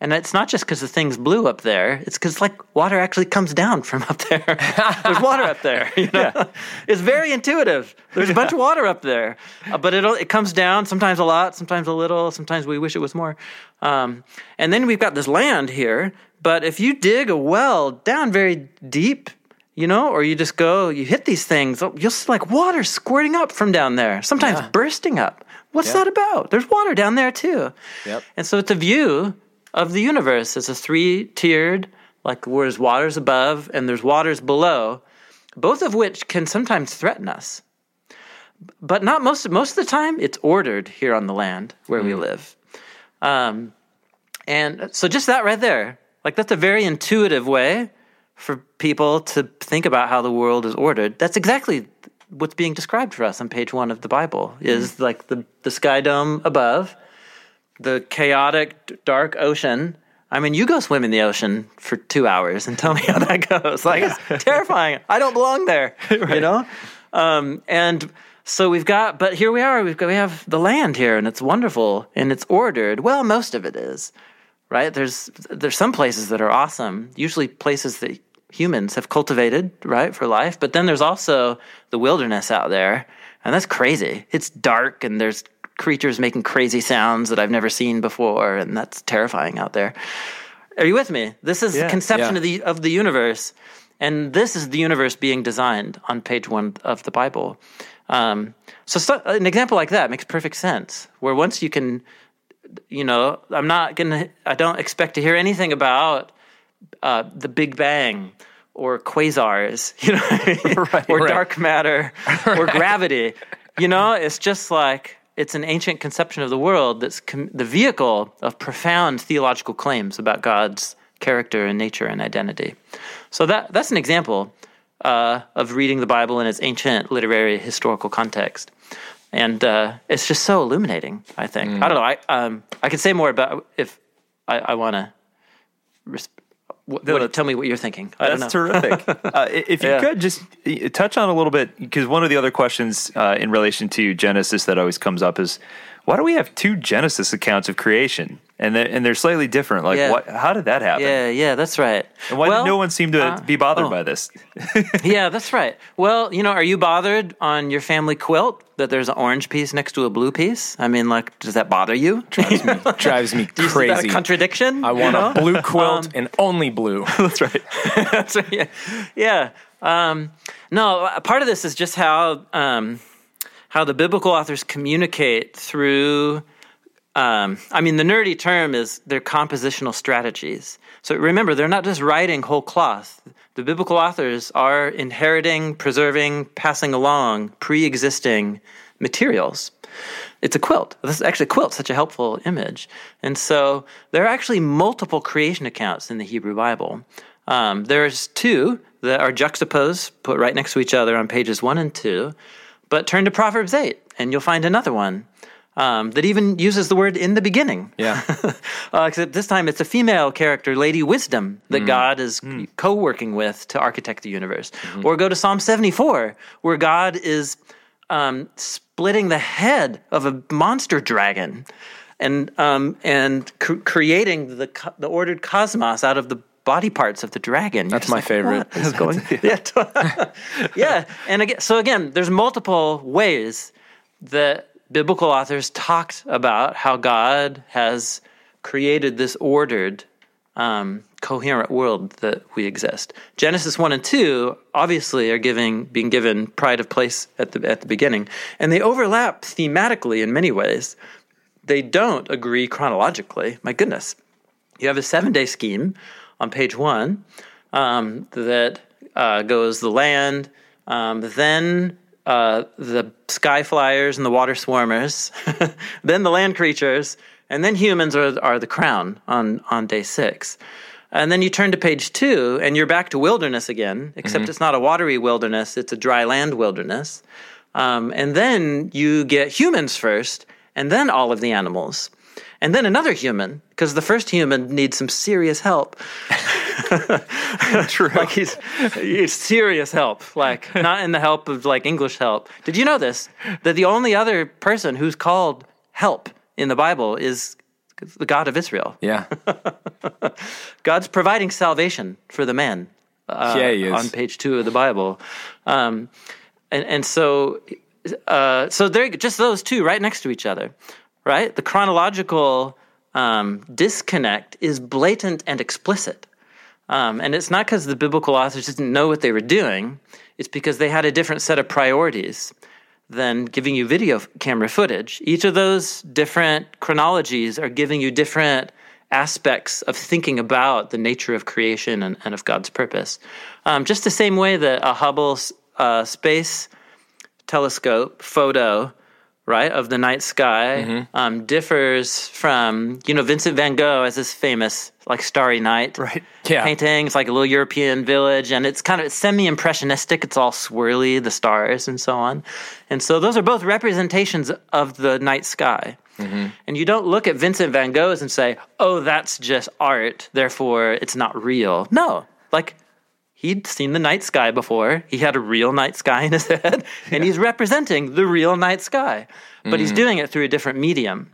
and it's not just because the thing's blue up there. It's because like water actually comes down [LAUGHS] from up there. There's water up there. You know? [LAUGHS] It's very intuitive. There's a bunch of water up there, Uh, but it it comes down sometimes a lot, sometimes a little. Sometimes we wish it was more. Um, and then we've got this land here. But if you dig a well down very deep, you know, or you just go, you hit these things, oh, you'll see like water squirting up from down there. Sometimes bursting up. What's that about? There's water down there too. Yep. And so it's a view of the universe as a three tiered, like where there's waters above and there's waters below, both of which can sometimes threaten us. But not most most of the time, it's ordered here on the land where we live. Um, and so just that right there, like that's a very intuitive way for people to think about how the world is ordered. That's exactly what's being described for us on page one of the Bible is like the, the sky dome above, the chaotic, dark ocean. I mean, you go swim in the ocean for two hours and tell me how that goes. [LAUGHS] Like, it's [LAUGHS] terrifying. I don't belong there, [LAUGHS] right. you know? Um, and so we've got, but here we are. We've got, we have the land here, and it's wonderful and it's ordered. Well, most of it is, right? There's there's some places that are awesome. Usually places that humans have cultivated, right, for life. But then there's also the wilderness out there, and that's crazy. It's dark, and there's creatures making crazy sounds that I've never seen before, and that's terrifying out there. Are you with me? This is the conception Yeah. of the of the universe, and this is the universe being designed on page one of the Bible. Um, so, so an example like that makes perfect sense. Where once you can, you know, I'm not gonna, I don't expect to hear anything about uh, the Big Bang or quasars, [LAUGHS] you know, I mean? [LAUGHS] or right. dark matter or [LAUGHS] gravity. You know, it's just like it's an ancient conception of the world that's com- the vehicle of profound theological claims about God's character and nature and identity. So that that's an example uh, of reading the Bible in its ancient literary historical context. And uh, it's just so illuminating. I think I don't know. I um, I could say more about if I, I want to. Res- what, No, tell me what you're thinking. I don't That's terrific. [LAUGHS] Uh, if you Yeah. could just touch on a little bit, because one of the other questions uh, in relation to Genesis that always comes up is, why do we have two Genesis accounts of creation, and they're, and they're slightly different? Like, Yeah. what? How did that happen? Yeah, yeah, that's right. And why Well, did no one seem to uh, be bothered oh. by this? [LAUGHS] yeah, that's right. Well, you know, are you bothered on your family quilt that there's an orange piece next to a blue piece? I mean, like, does that bother you? [LAUGHS] drives me, [LAUGHS] drives me Do you see that crazy. contradiction? I you want know? a blue quilt and only blue. That's right. That's right. Yeah. yeah. Um, no, part of this is just how um, how the biblical authors communicate through. Um, I mean, the nerdy term is their compositional strategies. So remember, they're not just writing whole cloth. The biblical authors are inheriting, preserving, passing along pre-existing materials. It's a quilt. This is actually a quilt, such a helpful image. And so there are actually multiple creation accounts in the Hebrew Bible. Um, there's two that are juxtaposed, put right next to each other on pages one and two. But turn to Proverbs 8, and you'll find another one um, that even uses the word in the beginning. Yeah. [LAUGHS] uh, except this time it's a female character, Lady Wisdom, that God is co working with to architect the universe. Or go to Psalm 74, where God is um, splitting the head of a monster dragon and, um, and cr- creating the, co- the ordered cosmos out of the body parts of the dragon. You're That's my like, favorite. "What is [LAUGHS] going [LAUGHS] yeah, [LAUGHS] yeah. And again, so again, there's multiple ways that biblical authors talked about how God has created this ordered, um, coherent world that we exist. Genesis one and two obviously are giving being given pride of place at the at the beginning, and they overlap thematically in many ways. They don't agree chronologically. My goodness, you have a seven day scheme on page one um, that uh, goes the land, um, then uh, the sky flyers and the water swarmers, [LAUGHS] then the land creatures, and then humans are, are the crown on, on day six. And then you turn to page two, and you're back to wilderness again, except it's not a watery wilderness, it's a dry land wilderness. Um, and then you get humans first, and then all of the animals. And then another human, because the first human needs some serious help. True. [LAUGHS] Like he's, he's serious help, like not in the help of like English help. Did you know this? That the only other person who's called help in the Bible is the God of Israel. Yeah. [LAUGHS] God's providing salvation for the man uh, Yeah, he is. on page two of the Bible. Um, and, and so, uh, so they're just those two right next to each other, right? The chronological um, disconnect is blatant and explicit. Um, and it's not because the biblical authors didn't know what they were doing, it's because they had a different set of priorities than giving you video camera footage. Each of those different chronologies are giving you different aspects of thinking about the nature of creation and, and of God's purpose. Um, just the same way that a Hubble uh, space telescope photo, right, of the night sky Mm-hmm. um, differs from, you know, Vincent van Gogh has this famous, like, Starry Night Right. Yeah. painting. It's like a little European village, and it's kind of semi impressionistic. It's all swirly, the stars and so on. And so those are both representations of the night sky. Mm-hmm. And you don't look at Vincent van Gogh's and say, oh, that's just art, therefore it's not real. No, like, He'd seen the night sky before. He had a real night sky in his [LAUGHS] head, and he's representing the real night sky, but he's doing it through a different medium.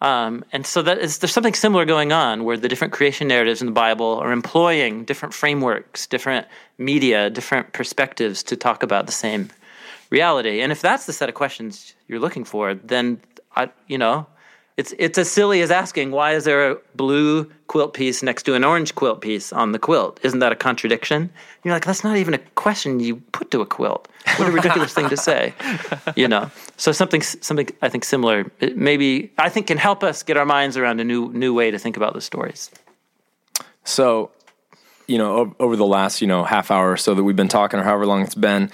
Um, and so that is, there's something similar going on where the different creation narratives in the Bible are employing different frameworks, different media, different perspectives to talk about the same reality. And if that's the set of questions you're looking for, then I, you know, it's it's as silly as asking why is there a blue quilt piece next to an orange quilt piece on the quilt? Isn't that a contradiction? You're like, that's not even a question you put to a quilt. What a ridiculous thing to say, you know. So something something I think similar, maybe I think can help us get our minds around a new new way to think about the stories. So, you know, over the last, you know, half hour or so that we've been talking, or however long it's been,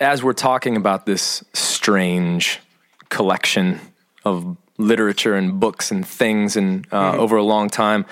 as we're talking about this strange collection of literature and books and things, and uh, over a long time,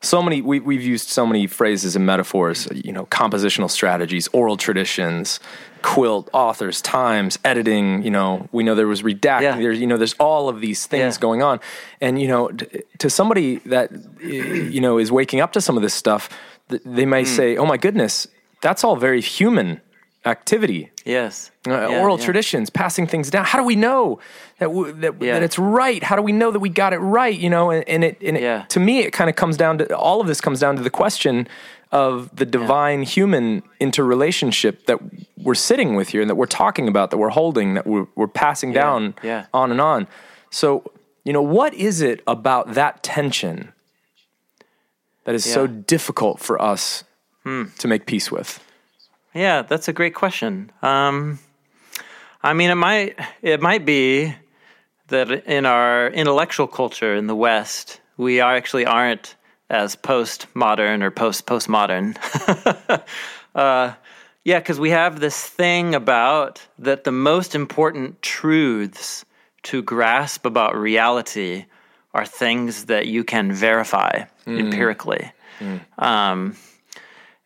so many we, we've used so many phrases and metaphors. You know, compositional strategies, oral traditions, quilt authors, times, editing. You know, we know there was redacting. Yeah. There's you know, there's all of these things Yeah. going on, and you know, t- to somebody that you know is waking up to some of this stuff, th- they may Hmm. say, "Oh my goodness, that's all very human activity." Yes, Uh, Yeah, oral yeah. traditions, passing things down. How do we know that w- that, Yeah. that it's right? How do we know that we got it right? You know, and, and it, and it to me, it kind of comes down to all of this comes down to the question of the divine human interrelationship that we're sitting with here and that we're talking about, that we're holding, that we're, we're passing down on and on. So, you know, what is it about that tension that is so. Hmm. difficult for us to make peace with? Yeah, that's a great question. Um, I mean, it might it might be that in our intellectual culture in the West, we are actually aren't as postmodern or post postmodern. [LAUGHS] uh, yeah, because we have this thing about that the most important truths to grasp about reality are things that you can verify empirically. Um,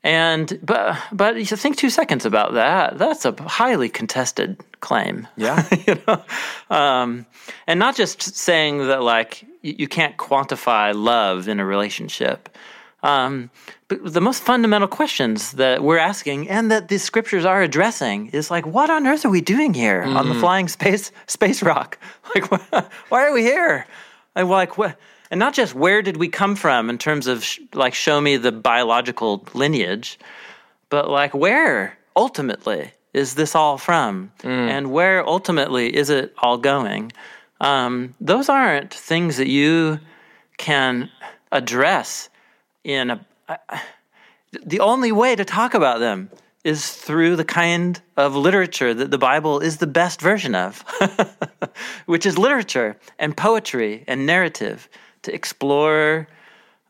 and but but you think two seconds about that. That's a highly contested claim. [LAUGHS] Yeah. you know, um, and not just saying that like you, you can't quantify love in a relationship. Um, but the most fundamental questions that we're asking and that the scriptures are addressing is like, what on earth are we doing here on the flying space space rock? [LAUGHS] Like, why are we here? Like, like what? And not just where did we come from in terms of sh- like show me the biological lineage, but like where ultimately is this all from, and where ultimately is it all going? Um, those aren't things that you can address in a. the only way to talk about them is through the kind of literature that the Bible is the best version of, [LAUGHS] which is literature and poetry and narrative to explore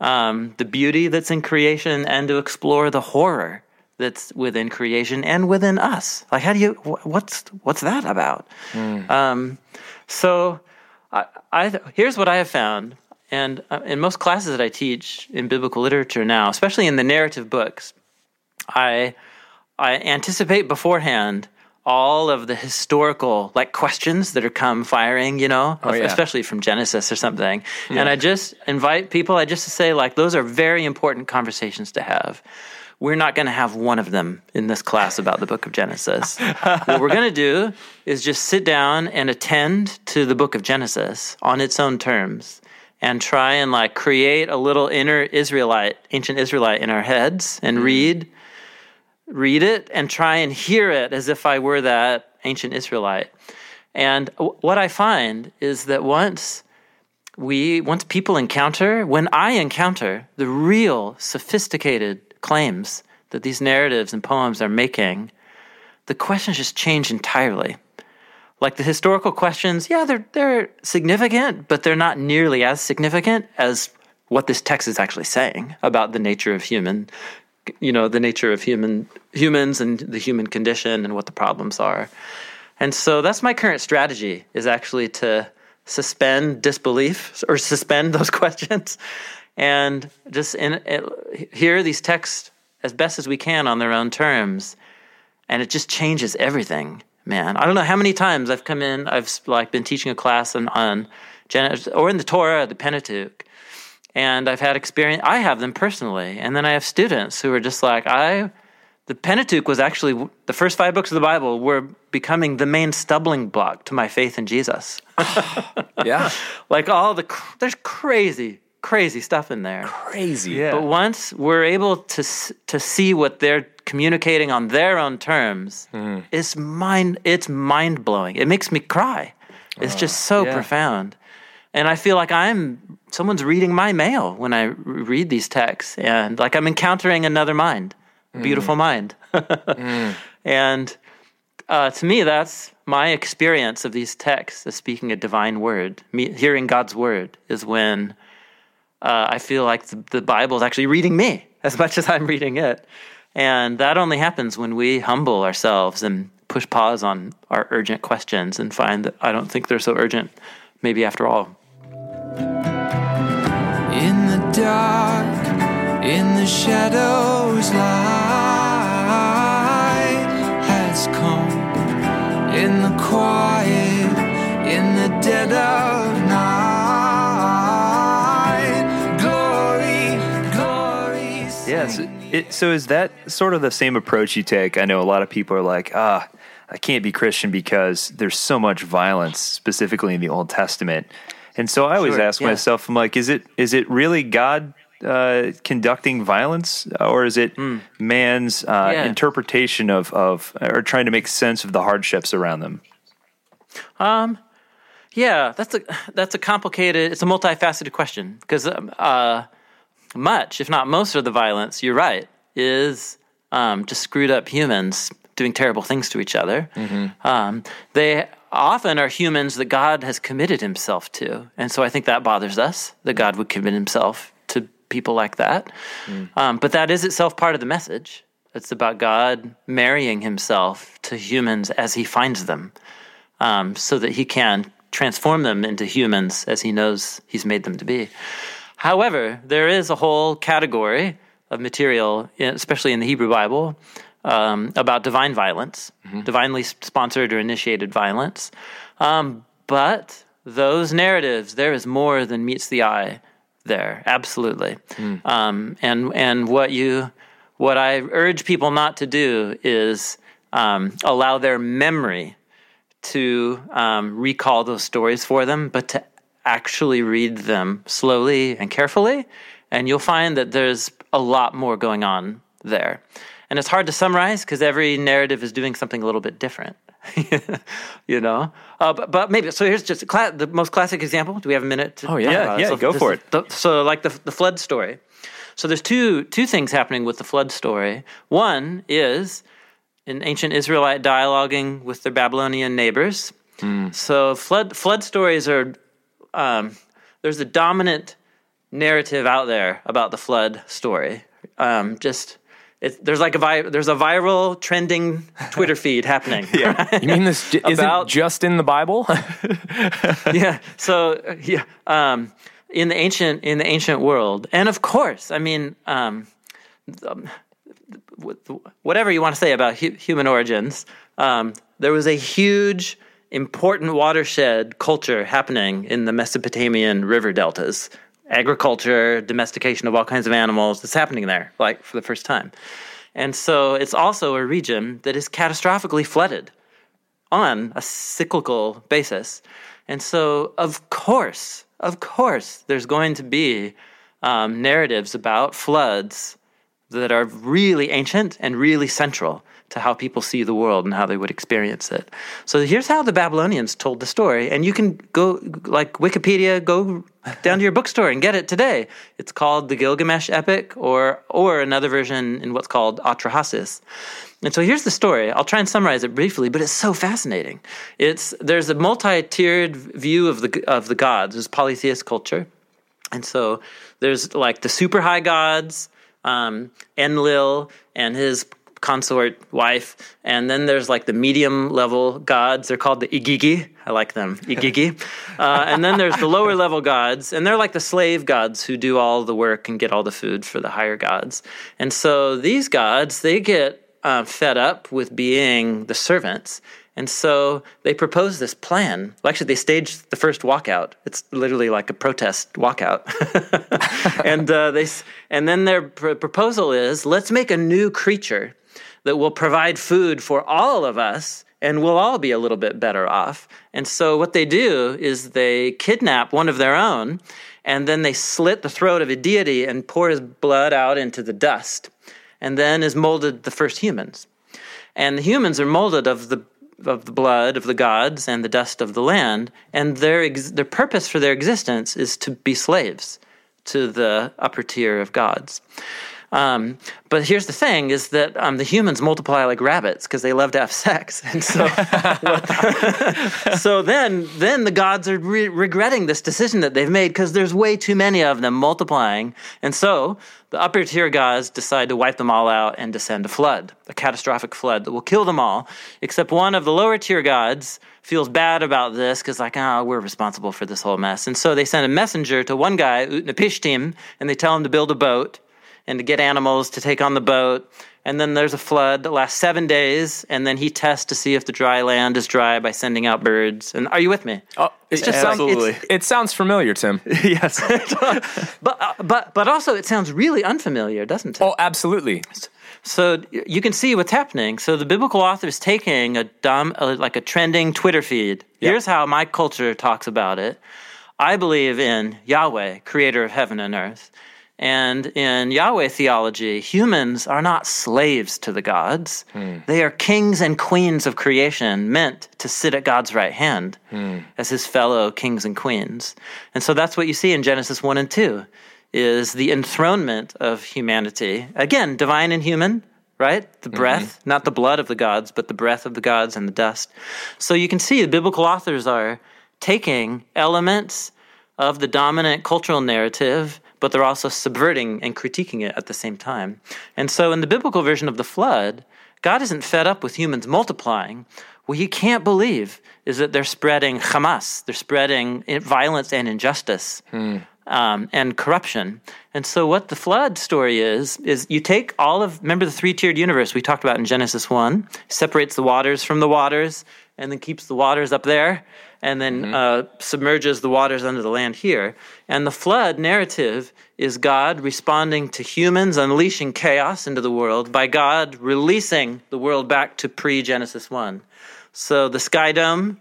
um, the beauty that's in creation and to explore the horror that's within creation and within us. Like, how do you? wh- What's what's that about? Um, so, I, I here's what I have found, and uh, in most classes that I teach in biblical literature now, especially in the narrative books, I I anticipate beforehand all of the historical like questions that are come firing, you know, Oh, yeah. especially from Genesis or something. And I just invite people, I just say like those are very important conversations to have. We're not going to have one of them in this class about the book of Genesis. [LAUGHS] what we're going to do is just sit down and attend to the book of Genesis on its own terms and try and like create a little inner Israelite, ancient Israelite in our heads and hmm. read read it and try and hear it as if I were that ancient Israelite. And what I find is that once we, once people encounter, when I encounter the real sophisticated claims that these narratives and poems are making, the questions just change entirely. Like the historical questions, yeah, they're they're significant, but they're not nearly as significant as what this text is actually saying about the nature of human you know the nature of human humans and the human condition and what the problems are And so that's my current strategy is actually to suspend disbelief or suspend [LAUGHS] those questions and just in, hear these texts as best as we can on their own terms. And it just changes everything, man. I don't know how many times I've come in, I've like been teaching a class on, on or in the Torah, the Pentateuch. And I've had experience, I have them personally. And then I have students who are just like, I, the Pentateuch was actually the first five books of the Bible were becoming the main stumbling block to my faith in Jesus. [LAUGHS] Yeah. [LAUGHS] like all the, there's crazy, crazy stuff in there. Crazy. Yeah. But once we're able to to see what they're communicating on their own terms, mm-hmm. it's mind it's mind blowing. It makes me cry. It's uh, just so yeah. profound, and I feel like I'm someone's reading my mail when I read these texts, and like I'm encountering another mind, a beautiful mind, [LAUGHS] and uh, to me, that's my experience of these texts, as speaking a divine word, me, hearing God's word, is when uh, I feel like the, the Bible is actually reading me as much as I'm reading it. And that only happens when we humble ourselves and push pause on our urgent questions and find that I don't think they're so urgent, maybe after all. Dark, in the shadows, light has come. In the quiet, in the dead of night, glory, glory. Yes. It, so is that sort of the same approach you take? I know a lot of people are like, ah, I can't be Christian because there's so much violence, specifically in the Old Testament. And so I always Sure, ask yeah. myself, I'm like, is it is it really God uh, conducting violence, or is it man's uh. Yeah. interpretation of of or trying to make sense of the hardships around them? Um, yeah, that's a that's a complicated. It's a multifaceted question because um, uh, much, if not most, of the violence, you're right, is um, just screwed up humans doing terrible things to each other. Um, they often are humans that God has committed Himself to, and so I think that bothers us that God would commit Himself to people like that. Um, but that is itself part of the message. It's about God marrying Himself to humans as He finds them um, so that he can transform them into humans as he knows he's made them to be. However, there is a whole category of material, especially in the Hebrew Bible, um, about divine violence, divinely sponsored or initiated violence. Um, but those narratives, there is more than meets the eye there, absolutely. Um, and and what you, what I urge people not to do is um, allow their memory to um, recall those stories for them, but to actually read them slowly and carefully. And you'll find that there's a lot more going on there. And it's hard to summarize because every narrative is doing something a little bit different. [LAUGHS] you know, uh, but, but maybe so. Here's just cla- the most classic example. Do we have a minute? To Oh, yeah. Yeah, So go for it. the- so, like the the flood story. So there's two two things happening with the flood story. One is in ancient Israelite dialoguing with their Babylonian neighbors. So flood flood stories are um, there's a dominant narrative out there about the flood story. Um, just it, there's like a vi- there's a viral trending Twitter feed happening. [LAUGHS] yeah. [LAUGHS] You mean this j- isn't About- just in the Bible? [LAUGHS] yeah. So yeah, um, in the ancient in the ancient world, and of course, I mean, um, um, whatever you want to say about hu- human origins, um, there was a huge, important watershed culture happening in the Mesopotamian river deltas. Agriculture, domestication of all kinds of animals that's happening there, like for the first time. And so it's also a region that is catastrophically flooded on a cyclical basis. And so, of course, of course, there's going to be um, narratives about floods that are really ancient and really central to how people see the world and how they would experience it. So here's how the Babylonians told the story, and you can go like Wikipedia, go down to your bookstore and get it today. It's called the Gilgamesh Epic, or or another version in what's called Atrahasis. And so here's the story. I'll try and summarize it briefly, but it's so fascinating. It's there's a multi-tiered view of the of the gods. There's polytheist culture. And so there's like the super high gods, um, Enlil and his consort wife. And then there's like the medium level gods. They're called the Igigi. I like them, [LAUGHS] Igigi. uh, and then there's the lower level gods, and they're like the slave gods who do all the work and get all the food for the higher gods. And so these gods, they get uh, fed up with being the servants. And so they propose this plan. Well, actually, they staged the first walkout. It's literally like a protest walkout. [LAUGHS] and uh, they and then their pr- proposal is let's make a new creature that will provide food for all of us and we'll all be a little bit better off. And so what they do is they kidnap one of their own and then they slit the throat of a deity and pour his blood out into the dust. And then is molded the first humans. And the humans are molded of the of the blood of the gods and the dust of the land, and their ex- their purpose for their existence is to be slaves to the upper tier of gods. Um, but here's the thing: is that um, the humans multiply like rabbits because they love to have sex, [LAUGHS] and so [LAUGHS] so then then the gods are re- regretting this decision that they've made because there's way too many of them multiplying, and so the upper tier gods decide to wipe them all out and descend a flood, a catastrophic flood that will kill them all, except one of the lower tier gods feels bad about this because like ah we're responsible for this whole mess. And so they send a messenger to one guy utnapishtim and they tell him to build a boat and to get animals to take on the boat. And then there's a flood that lasts seven days, and then he tests to see if the dry land is dry by sending out birds. And are you with me? Oh, it just sounds, Absolutely. it's- it sounds familiar, Tim. [LAUGHS] yes. [LAUGHS] But uh, but but also it sounds really unfamiliar, doesn't it? Oh, absolutely. So you can see what's happening. So the biblical author is taking a dumb, uh, like a trending Twitter feed. Here's how my culture talks about it. I believe in Yahweh, creator of heaven and earth. And in Yahweh theology, humans are not slaves to the gods. Hmm. They are kings and queens of creation meant to sit at God's right hand hmm. as his fellow kings and queens. And so that's what you see in Genesis 1 and 2 is the enthronement of humanity. Again, divine and human, right? The hmm. breath, not the blood of the gods, but the breath of the gods and the dust. So you can see the biblical authors are taking elements of the dominant cultural narrative, but they're also subverting and critiquing it at the same time. And so in the biblical version of the flood, God isn't fed up with humans multiplying. What he can't believe is that they're spreading Hamas, they're spreading violence and injustice um, and corruption. And so, what the flood story is, is you take all of, remember the three tiered universe we talked about in Genesis 1, separates the waters from the waters, and then keeps the waters up there, and then uh, submerges the waters under the land here. And the flood narrative is God responding to humans unleashing chaos into the world by God releasing the world back to pre Genesis 1. So, the sky dome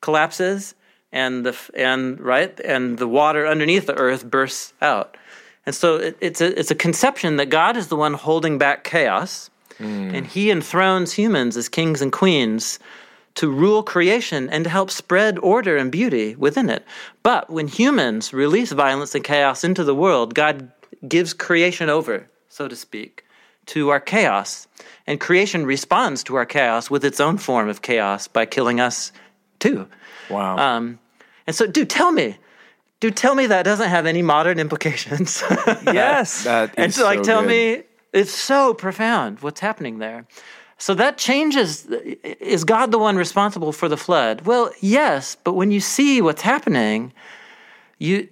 collapses and the and right and the water underneath the earth bursts out and so it, it's a it's a conception that god is the one holding back chaos and he enthrones humans as kings and queens to rule creation and to help spread order and beauty within it but when humans release violence and chaos into the world god gives creation over so to speak to our chaos and creation responds to our chaos with its own form of chaos by killing us too Wow. um, and so, dude, tell me, dude, tell me that doesn't have any modern implications. [LAUGHS] yes. that and so, like, so tell good. me, it's so profound what's happening there. So that changes. Is God the one responsible for the flood? Well, yes, but when you see what's happening, you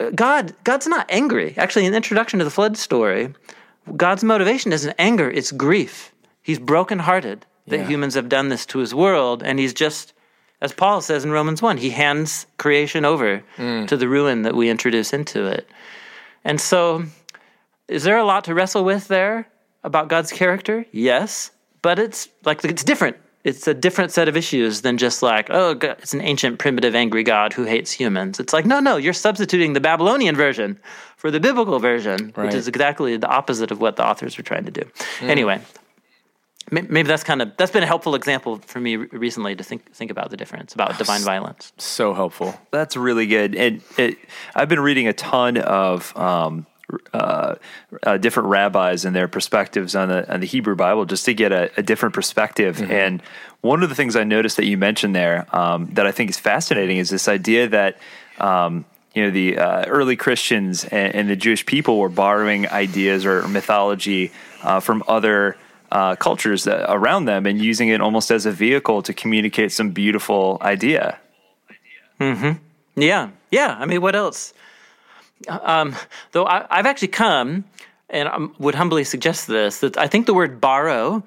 uh, God God's not angry. Actually, in the introduction to the flood story, God's motivation isn't anger; it's grief. He's brokenhearted that Yeah. humans have done this to His world, and He's just, as Paul says in Romans one, He hands creation over to the ruin that we introduce into it. And so, is there a lot to wrestle with there about God's character? Yes, but it's like it's different. It's a different set of issues than just like, oh, God, it's an ancient, primitive, angry God who hates humans. It's like, no, no, you're substituting the Babylonian version for the biblical version, Right. which is exactly the opposite of what the authors were trying to do. Anyway, maybe that's kind of that's been a helpful example for me recently to think think about the difference about divine violence. so helpful. That's really good. And it, I've been reading a ton of um, uh, uh, different rabbis and their perspectives on the on the Hebrew Bible, just to get a, a different perspective. And one of the things I noticed that you mentioned there um, that I think is fascinating is this idea that. Um, you know the uh, early Christians and, and the Jewish people were borrowing ideas or mythology uh, from other uh, cultures that, around them and using it almost as a vehicle to communicate some beautiful idea. Hmm. Yeah, yeah. I mean, what else? Um, though I, I've actually come and I would humbly suggest this that I think the word borrow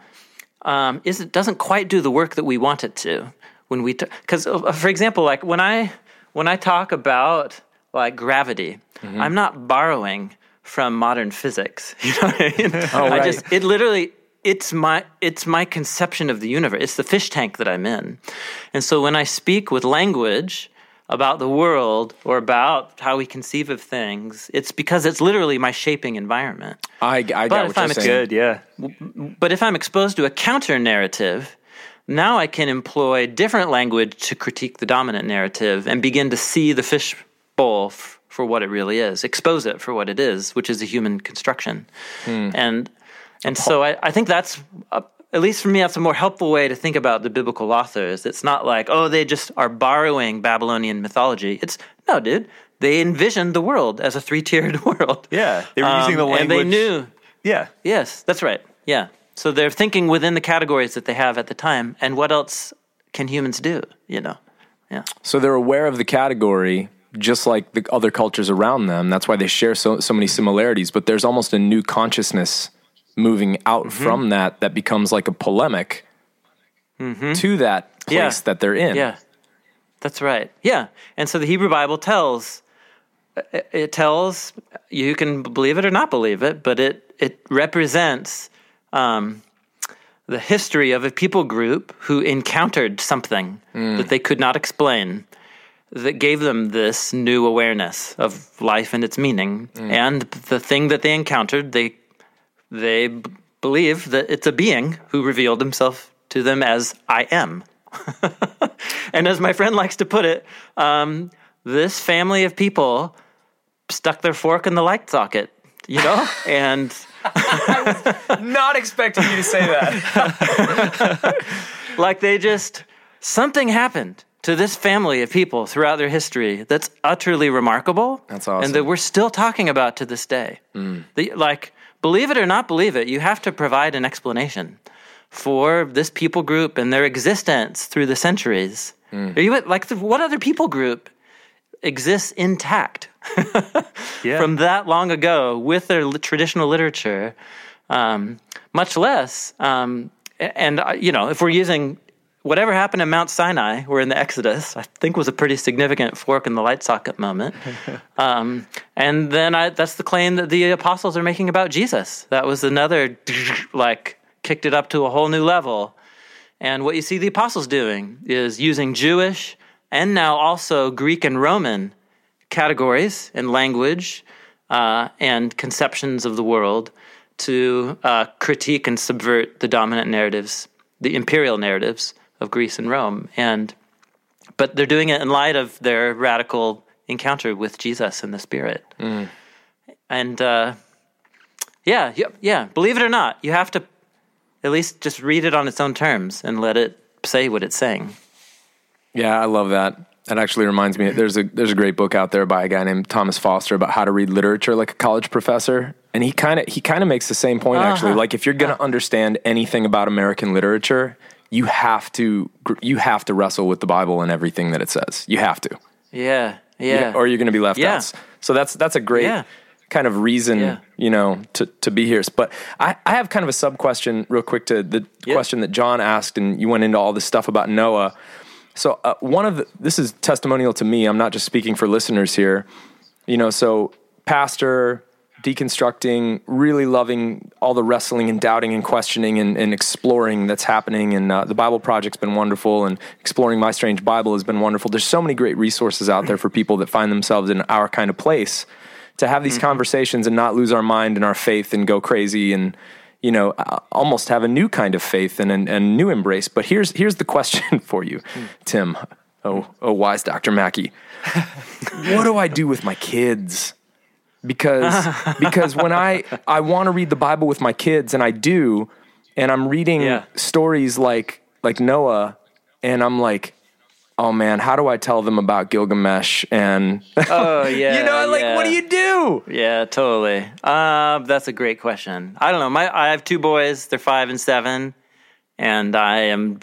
um, is it doesn't quite do the work that we want it to when we because for example, like when I when I talk about like gravity, I'm not borrowing from modern physics. [LAUGHS] You know what I mean? I right. just it literally it's my it's my conception of the universe. It's the fish tank that I'm in. And so when I speak with language about the world or about how we conceive of things, it's because it's literally my shaping environment. I, I got But what if you're I'm saying. Good, yeah. But if I'm exposed to a counter narrative, now I can employ different language to critique the dominant narrative and begin to see the fish bowl f- for what it really is, expose it for what it is, which is a human construction. And and so I, I think that's uh, at least for me that's a more helpful way to think about the biblical authors. It's not like oh they just are borrowing Babylonian mythology. It's no, dude. They envisioned the world as a three-tiered [LAUGHS] world. Yeah, they were using the the and they knew Yeah. Yes, that's right. Yeah. So they're thinking within the categories that they have at the time, and what else can humans do? You know. Yeah. So they're aware of the category, just like the other cultures around them. That's why they share so so many similarities. But there's almost a new consciousness moving out Mm-hmm. from that that becomes like a polemic to that place Mm-hmm. Yeah. that they're in. Yeah. That's right. Yeah. And so the Hebrew Bible tells it- it tells you can believe it or not believe it, but it it represents um, the history of a people group who encountered something that they could not explain that gave them this new awareness of life and its meaning and the thing that they encountered they they b- believe that it's a being who revealed himself to them as I am. [LAUGHS] and as my friend likes to put it, um, this family of people stuck their fork in the light socket, you know, [LAUGHS] and Not expecting you to say that. [LAUGHS] like they just something happened to this family of people throughout their history that's utterly remarkable. That's awesome. and that we're still talking about to this day. The, like, believe it or not believe it, you have to provide an explanation for this people group and their existence through the centuries. Are you like the, what other people group exists intact [LAUGHS] Yeah. from that long ago with their traditional literature? Um, much less, um, and uh, you know, if we're using whatever happened in Mount Sinai, we're in the Exodus, I think was a pretty significant fork in the light socket moment. [LAUGHS] Um, and then I, that's the claim that the apostles are making about Jesus. That was another, [LAUGHS] like, kicked it up to a whole new level. And what you see the apostles doing is using Jewish and now also Greek and Roman categories and language uh, and conceptions of the world to uh, critique and subvert the dominant narratives, the imperial narratives of Greece and Rome. And but they're doing it in light of their radical encounter with Jesus and the Spirit. Mm. And uh, yeah, yeah, yeah. Believe it or not, you have to at least just read it on its own terms and let it say what it's saying. Yeah, I love that. That actually reminds me. There's a there's a great book out there by a guy named Thomas Foster about how to read literature like a college professor, and he kind of he kind of makes the same point uh-huh. actually. Like if you're going to uh-huh. understand anything about American literature, you have to you have to wrestle with the Bible and everything that it says. You have to, Yeah, yeah. or you're going to be left Yeah. out. So that's that's a great Yeah. kind of reason, Yeah. you know, to to be here. But I I have kind of a sub question, real quick, to the question that John asked, and you went into all this stuff about Noah. So uh, one of the, this is testimonial to me. I'm not just speaking for listeners here. You know, so pastor, deconstructing, really loving all the wrestling and doubting and questioning and, and exploring that's happening. And uh, the Bible Project's been wonderful, and exploring My Strange Bible has been wonderful. There's so many great resources out there for people that find themselves in our kind of place to have these conversations and not lose our mind and our faith and go crazy and you know almost have a new kind of faith and a and new embrace. But here's here's the question [LAUGHS] for you, Tim. Oh, oh, wise Dr. Mackie. [LAUGHS] what do I do with my kids? Because [LAUGHS] because when I I want to read the Bible with my kids and I do, and I'm reading Yeah. stories like like Noah, and I'm like, oh man, how do I tell them about Gilgamesh? And [LAUGHS] Oh yeah, you know, like what do you do? Yeah, totally. Uh, that's a great question. I don't know. My I have two boys. They're five and seven, and I am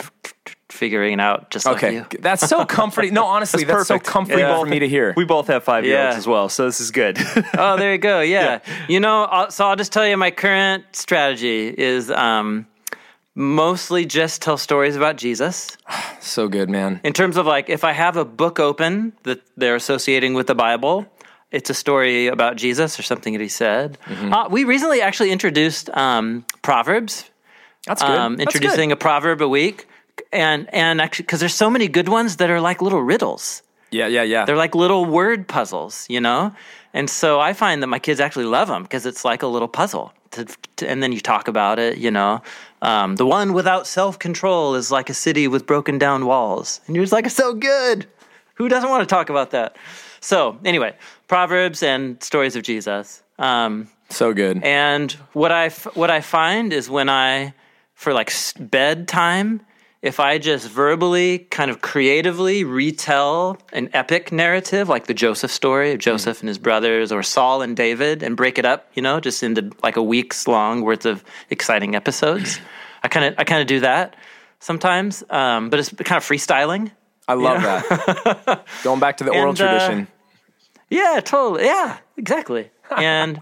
figuring it out just like Okay, you. that's so comforting. No, [LAUGHS] honestly, that's, so perfect. comforting Yeah. for me to hear. We both have five year olds Yeah. as well, so this is good. [LAUGHS] Oh, there you go. Yeah. You know, I'll, so I'll just tell you my current strategy is um, mostly just tell stories about Jesus. [SIGHS] so good, man. In terms of like, if I have a book open that they're associating with the Bible, it's a story about Jesus or something that he said. Mm-hmm. Uh, we recently actually introduced um, Proverbs That's good. um, That's good. introducing a proverb a week, and and actually because there's so many good ones that are like little riddles. Yeah, yeah, yeah. They're like little word puzzles, you know. And so I find that my kids actually love them because it's like a little puzzle. To, to, and then you talk about it, you know. Um, the one without self control is like a city with broken down walls, and you're just like, so good. Who doesn't want to talk about that? So anyway, proverbs and stories of Jesus. Um, so good. and what I what I find is when I for like bedtime, if I just verbally kind of creatively retell an epic narrative like the Joseph story of Joseph and his brothers or Saul and David and break it up, you know, just into like a week's long worth of exciting episodes. I kind of I kind of do that sometimes, um, but it's kind of freestyling. I love that. [LAUGHS] Going back to the oral And, uh, tradition. Yeah, totally. Yeah, exactly. And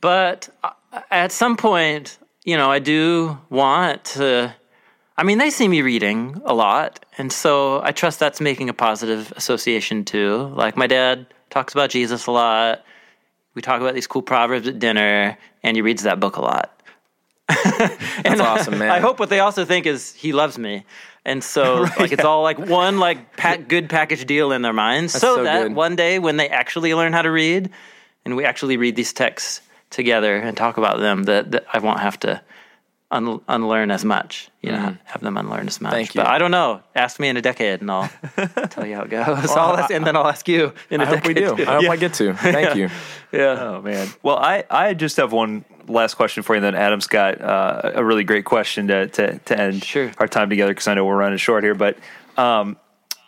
but uh, at some point, you know, I do want to I mean, they see me reading a lot, and so I trust that's making a positive association too. Like my dad talks about Jesus a lot. We talk about these cool proverbs at dinner, and he reads that book a lot. That's [LAUGHS] awesome, man. I hope what they also think is he loves me. And so [LAUGHS] like it's all like one like pack, good package deal in their minds so, so that good. one day when they actually learn how to read and we actually read these texts together and talk about them that, that I won't have to un- unlearn as much, you know, have them unlearn as much. Thank you. But I don't know. Ask me in a decade and I'll [LAUGHS] tell you how it goes. I'll ask, and then I'll ask you in a I hope we do. I hope I get to. [LAUGHS] Thank you. Yeah. Oh man. Well, I, I just have one last question for you. And then Adam's got uh, a really great question to to, to end Sure. our time together because I know we're running short here. But um,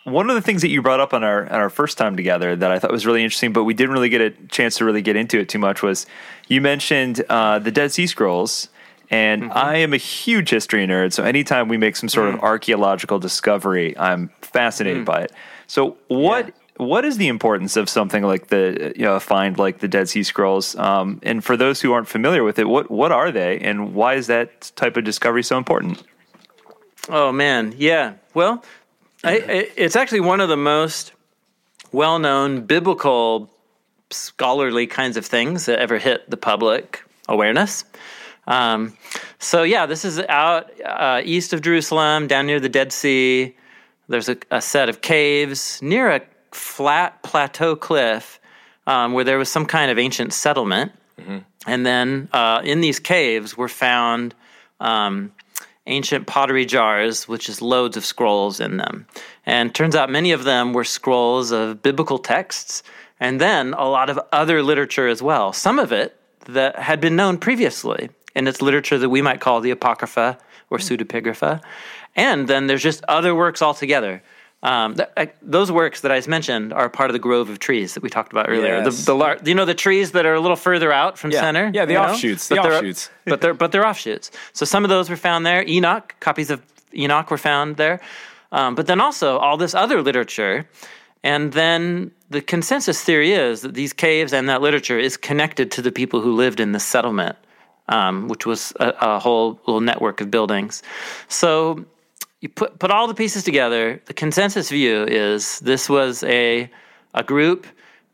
one of the things that you brought up on our on our first time together that I thought was really interesting, but we didn't really get a chance to really get into it too much was you mentioned uh, the Dead Sea Scrolls. And Mm-hmm. I am a huge history nerd, so anytime we make some sort Mm. of archaeological discovery, I'm fascinated by it. So, what what is the importance of something like the you know find like the Dead Sea Scrolls? Um, and for those who aren't familiar with it, what what are they, and why is that type of discovery so important? Oh man, yeah. Well, I, I, it's actually one of the most well-known biblical scholarly kinds of things that ever hit the public awareness. Um, so yeah, this is out uh, east of Jerusalem, down near the Dead Sea. There's a, a set of caves near a flat plateau cliff um, where there was some kind of ancient settlement. And then uh, in these caves were found um, ancient pottery jars, which is loads of scrolls in them. And turns out many of them were scrolls of biblical texts, and then a lot of other literature as well. Some of it that had been known previously, and it's literature that we might call the Apocrypha or pseudepigrapha. And then there's just other works altogether. Um, th- uh, those works that I mentioned are part of the grove of trees that we talked about earlier. Yes. The, the lar- you know the trees that are a little further out from Yeah. center. Yeah, the you know? offshoots, the But they're- offshoots. [LAUGHS] but they're but they're offshoots. So some of those were found there. Enoch, copies of Enoch were found there. Um, but then also all this other literature, and then the consensus theory is that these caves and that literature is connected to the people who lived in the settlement, um, which was a, a whole little network of buildings. So you put put all the pieces together. The consensus view is this was a a group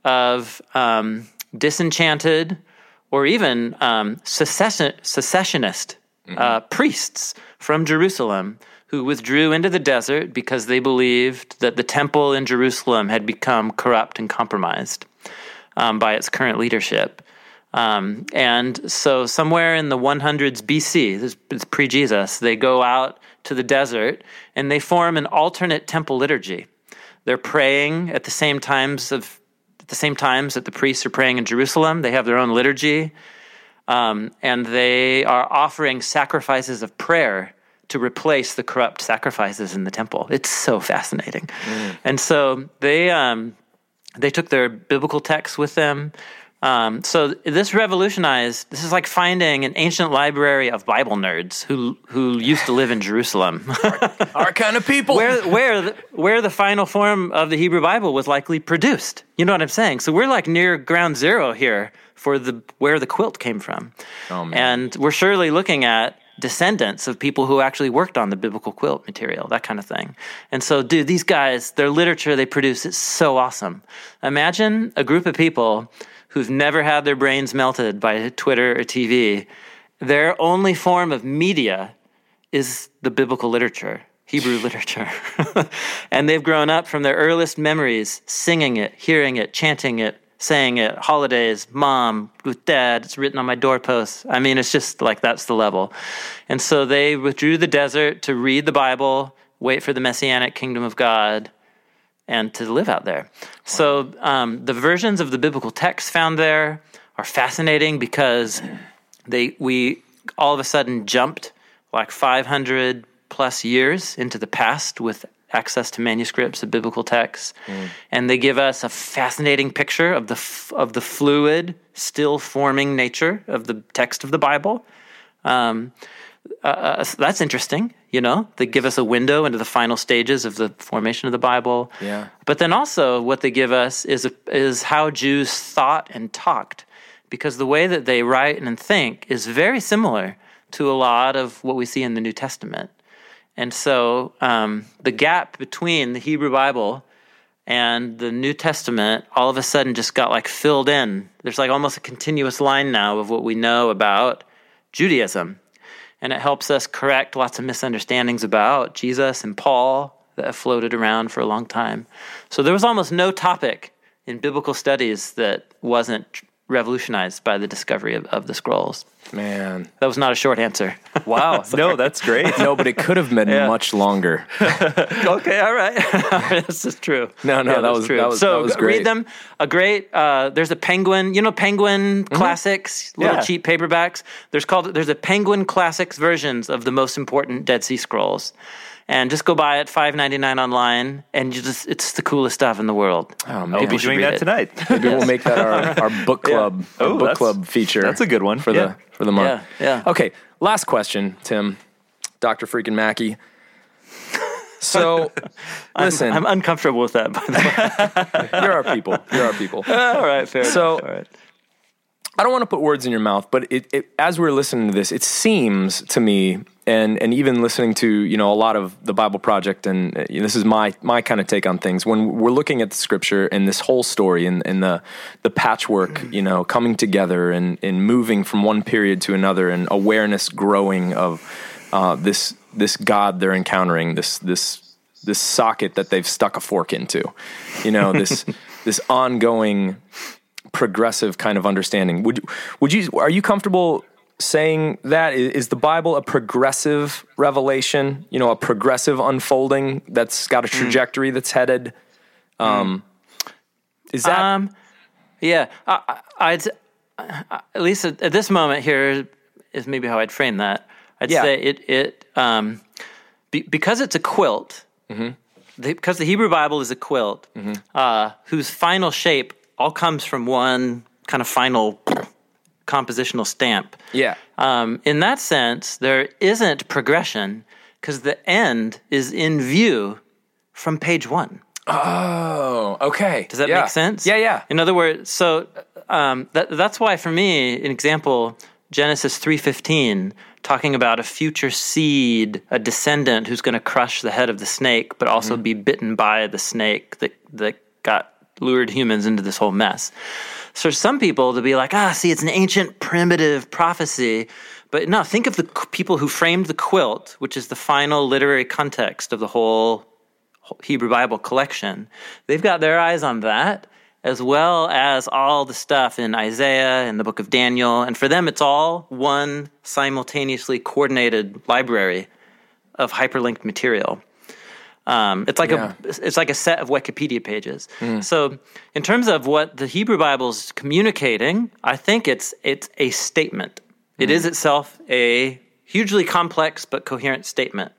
of um, disenchanted or even um, secession, secessionist uh, priests from Jerusalem who withdrew into the desert because they believed that the temple in Jerusalem had become corrupt and compromised um, by its current leadership. Um, and so, somewhere in the 100s BC, this is pre Jesus, they go out to the desert and they form an alternate temple liturgy. They're praying at the same times of at the same times that the priests are praying in Jerusalem. They have their own liturgy, um, and they are offering sacrifices of prayer to replace the corrupt sacrifices in the temple. It's so fascinating. And so they um, they took their biblical texts with them. Um, so this revolutionized. This is like finding an ancient library of Bible nerds who who used to live in Jerusalem, Our kind of people. where where the, where the final form of the Hebrew Bible was likely produced. You know what I'm saying? So we're like near ground zero here for the where the quilt came from, Oh, and we're surely looking at descendants of people who actually worked on the biblical quilt material, that kind of thing. And so, dude, these guys, their literature they produce is so awesome. Imagine a group of people who've never had their brains melted by Twitter or TV. Their only form of media is the biblical literature, Hebrew [LAUGHS] literature. [LAUGHS] and they've grown up from their earliest memories singing it, hearing it, chanting it, saying it, holidays, mom, with dad, it's written on my doorpost. I mean, it's just like that's the level. And so they withdrew to the desert to read the Bible, wait for the messianic kingdom of God, and to live out there. So um, the versions of the biblical text found there are fascinating because they we all of a sudden jumped like 500 plus years into the past with access to manuscripts of biblical texts. And they give us a fascinating picture of the f- of the fluid still forming nature of the text of the bible. Um, uh, that's interesting you know they give us a window into the final stages of the formation of the bible Yeah. but then also what they give us is is how Jews thought and talked because the way that they write and think is very similar to a lot of what we see in the New Testament. And so um, the gap between the Hebrew Bible and the New Testament all of a sudden just got like filled in. There's like almost a continuous line now of what we know about Judaism. And it helps us correct lots of misunderstandings about Jesus and Paul that have floated around for a long time. So there was almost no topic in biblical studies that wasn't revolutionized by the discovery of, of the scrolls. Man. That was not a short answer. [LAUGHS] Wow. [LAUGHS] no, that's great. No, but it could have been Yeah. much longer. [LAUGHS] okay, all right. this is true. No, no, that that's was- that was- so that was great. read them. A great. Uh, there's a Penguin. You know, Penguin classics, little Yeah. cheap paperbacks. There's called. There's a Penguin classics versions of the most important Dead Sea Scrolls, and just go buy it five ninety nine online, and you just it's the coolest stuff in the world. Oh, man. I'll be doing that it. tonight. [LAUGHS] Maybe we'll make that our, our [LAUGHS] book club our Oh, book club feature. that's a good one. for Yeah. the for the month. Yeah, yeah. Okay, last question, Tim, Doctor Freaking Mackie. So, [LAUGHS] listen, I'm uncomfortable with that. By the way. you're our people. You're our people. all right, fair. So- enough. all right. I don't want to put words in your mouth, but it, it, as we're listening to this, it seems to me, and and even listening to you know a lot of the Bible Project, and uh, this is my my kind of take on things. When we're looking at the Scripture and this whole story and, and the the patchwork, you know, coming together and and moving from one period to another, and awareness growing of uh, this this God they're encountering, this this this socket that they've stuck a fork into, you know, this [LAUGHS] this ongoing progressive kind of understanding. Would would you are you comfortable saying that is, the Bible a progressive revelation? You know, a progressive unfolding that's got a trajectory that's headed. Um, is that Um, yeah, I, I'd at least at, this moment here is maybe how I'd frame that. I'd Yeah. say it it um, be, because it's a quilt, the, because the Hebrew Bible is a quilt, uh, whose final shape all comes from one kind of final compositional stamp. yeah? Um, in that sense, there isn't progression because the end is in view from page one. Oh, okay. Does that Yeah. make sense? Yeah, yeah. In other words, so um, that, that's why for me, an example, Genesis three fifteen, talking about a future seed, a descendant who's going to crush the head of the snake, but also Mm-hmm. be bitten by the snake that that got lured humans into this whole mess. So some people to be like, ah, see, it's an ancient primitive prophecy. But no, think of the people who framed the quilt, which is the final literary context of the whole Hebrew Bible collection. They've got their eyes on that, as well as all the stuff in Isaiah and the book of Daniel. And for them, it's all one simultaneously coordinated library of hyperlinked material. Um, it's like Yeah. a it's like a set of Wikipedia pages. So, in terms of what the Hebrew Bible is communicating, I think it's it's a statement. It is itself a hugely complex but coherent statement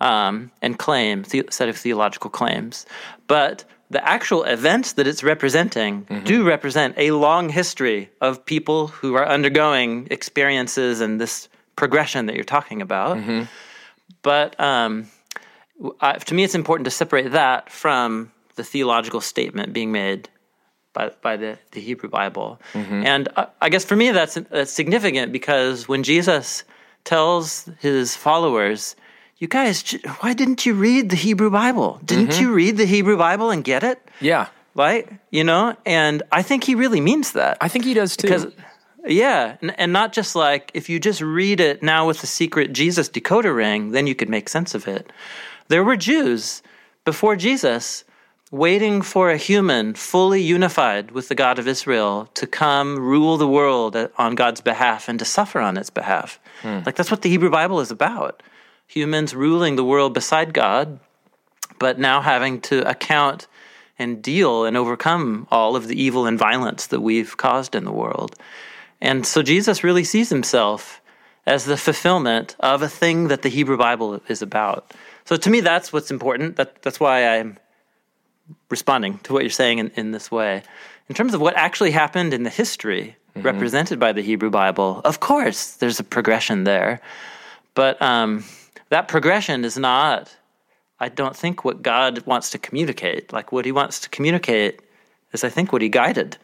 um, and claim, the, set of theological claims. But the actual events that it's representing do represent a long history of people who are undergoing experiences and this progression that you're talking about. But um, I, to me, it's important to separate that from the theological statement being made by, by the, the Hebrew Bible. Mm-hmm. And I, I guess for me, that's, that's significant because when Jesus tells his followers, you guys, why didn't you read the Hebrew Bible? Didn't mm-hmm. you read the Hebrew Bible and get it? Yeah. Right? You know? And I think he really means that. I think he does too. Because, yeah, and, and not just like if you just read it now with the secret Jesus decoder ring, then you could make sense of it. There were Jews before Jesus waiting for a human fully unified with the God of Israel to come rule the world on God's behalf and to suffer on its behalf. Hmm. Like that's what the Hebrew Bible is about. Humans ruling the world beside God, but now having to account and deal and overcome all of the evil and violence that we've caused in the world. And so Jesus really sees himself as the fulfillment of a thing that the Hebrew Bible is about. So to me, that's what's important. That, that's why I'm responding to what you're saying in, in this way. In terms of what actually happened in the history represented by the Hebrew Bible, of course, there's a progression there. But um, that progression is not, I don't think, what God wants to communicate. Like, what he wants to communicate is, I think, what he guided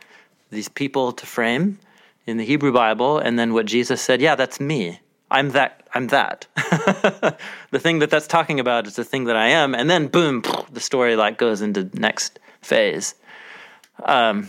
these people to frame in the Hebrew Bible, and then what Jesus said, yeah, that's me. I'm that. I'm that. [LAUGHS] the thing that that's talking about is the thing that I am, and then boom, the story like goes into next phase. Um,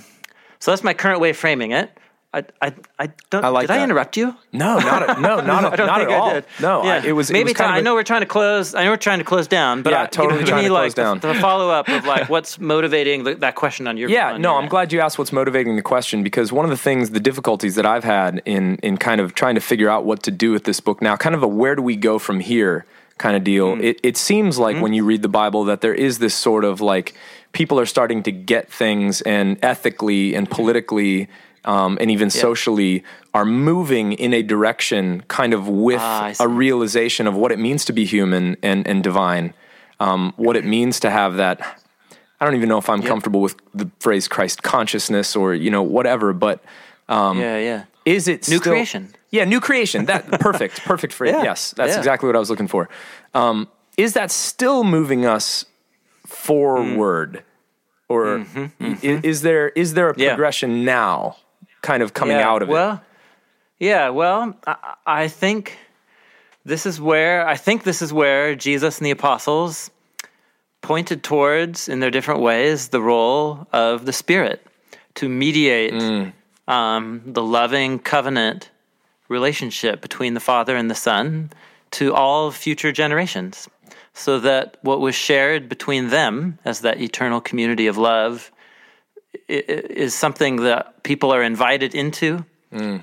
so that's my current way of framing it. I, I, I don't. I like did I interrupt you? no, not at, no, [LAUGHS] not, I don't at all. did. No, I, Yeah. it was. it maybe. was kind ti- of I a- know we're trying to close. I know we're trying to close down, but Yeah, I, you totally know, give trying to like close down. The, the follow up of like what's motivating the, that question on your. Yeah, on no, your I'm end. glad you asked what's motivating the question because one of the things, the difficulties that I've had in in kind of trying to figure out what to do with this book now, kind of a where do we go from here kind of deal. Mm. It it seems like when you read the Bible that there is this sort of like people are starting to get things and ethically and politically. Um, and even socially, are moving in a direction kind of with Ah, a realization of what it means to be human and, and divine, um, what it means to have that I don't even know if I'm comfortable with the phrase Christ consciousness or you know whatever, but yeah, yeah. is it New still- creation. Yeah, new creation. That [LAUGHS] perfect, perfect phrase. Yeah, Yes, that's yeah. exactly what I was looking for. Um, is that still moving us forward, or i- is there is there a Mm-hmm, Yeah. progression now, kind of coming yeah, out of it. well, it? Yeah, well, I, I think this is where I think this is where Jesus and the apostles pointed towards, in their different ways, the role of the Spirit to mediate Mm. um, the loving covenant relationship between the Father and the Son to all future generations, so that what was shared between them as that eternal community of love is something that people are invited into.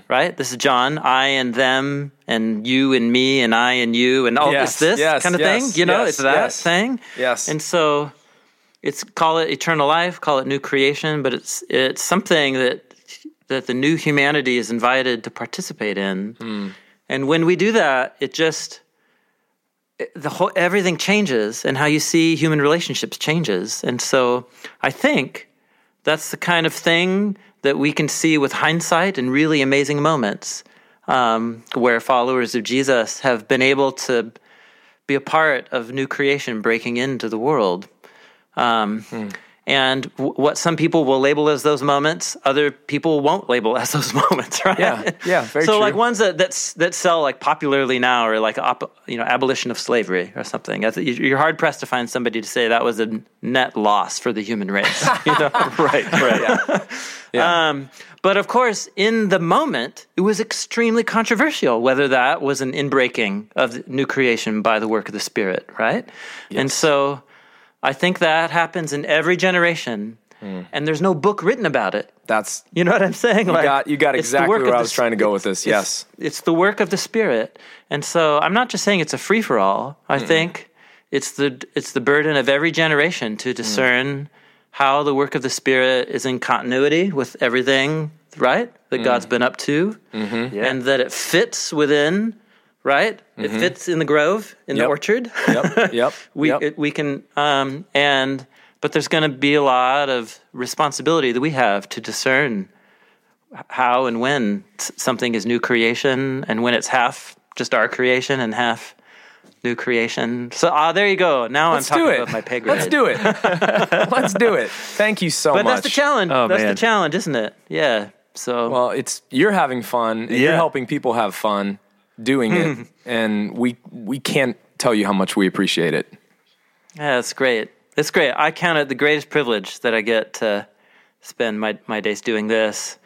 Right? This is John, I and them, and you and me, and I and you, and all Yes, this, this yes, kind of yes, thing. You know, it's that thing. Yes. And so it's call it eternal life, call it new creation, but it's it's something that that the new humanity is invited to participate in. Hmm. And when we do that, it just the whole everything changes and how you see human relationships changes. And so I think that's the kind of thing that we can see with hindsight in really amazing moments um, where followers of Jesus have been able to be a part of new creation breaking into the world. Um, And w- what some people will label as those moments, other people won't label [LAUGHS] as those moments, right? Yeah, yeah, very so true. like ones that that's, that sell like popularly now are like op, you know abolition of slavery or something. That's- You're hard pressed to find somebody to say that was a net loss for the human race. [LAUGHS] You know? [LAUGHS] right, right. Um, but of course, in the moment, it was extremely controversial whether that was an inbreaking of new creation by the work of the Spirit, right? And so I think that happens in every generation, hmm. and there's no book written about it. That's You know what I'm saying? you got you got exactly where I the was trying to go with this. Yes. it's, it's the work of the Spirit, and so I'm not just saying it's a free for all. I think it's the it's the burden of every generation to mm. discern how the work of the Spirit is in continuity with everything right that mm. God's been up to, mm-hmm. and that it fits within right? It fits in the grove, in the orchard. Yep. [LAUGHS] Yep. we yep. it, we can um, and but there's going to be a lot of responsibility that we have to discern how and when something is new creation and when it's half just our creation and half new creation. So ah, there you go. Now Let's I'm talking about my pay grade. Let's do it. [LAUGHS] Let's do it. Thank you so But much. that's the challenge. Oh, that's man. the challenge, isn't it? Yeah. So Well, it's you're having fun. And You're helping people have fun doing it, [LAUGHS] and we we can't tell you how much we appreciate it. Yeah, it's great. It's great. I count it the greatest privilege that I get to spend my, my days doing this,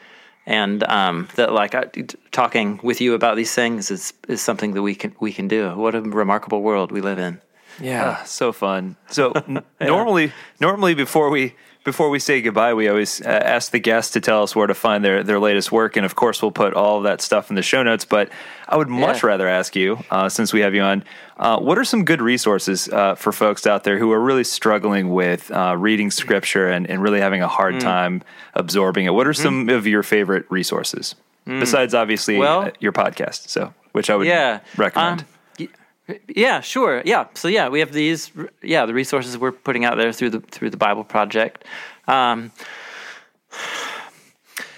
and um, that like I, t- talking with you about these things is is something that we can we can do. What a remarkable world we live in. Yeah. Ah, so fun. So n- [LAUGHS] normally, normally before we before we say goodbye, we always uh, ask the guests to tell us where to find their their latest work, and of course, we'll put all of that stuff in the show notes. But I would much Yeah. rather ask you, uh, since we have you on, uh, what are some good resources uh, for folks out there who are really struggling with uh, reading scripture and, and really having a hard Mm. time absorbing it? What are some of your favorite resources besides obviously Mm. Well- uh, your podcast? So, which I would Yeah, recommend. Um, yeah, sure. Yeah. So yeah, we have these. Yeah, the resources we're putting out there through the through the Bible Project. Um,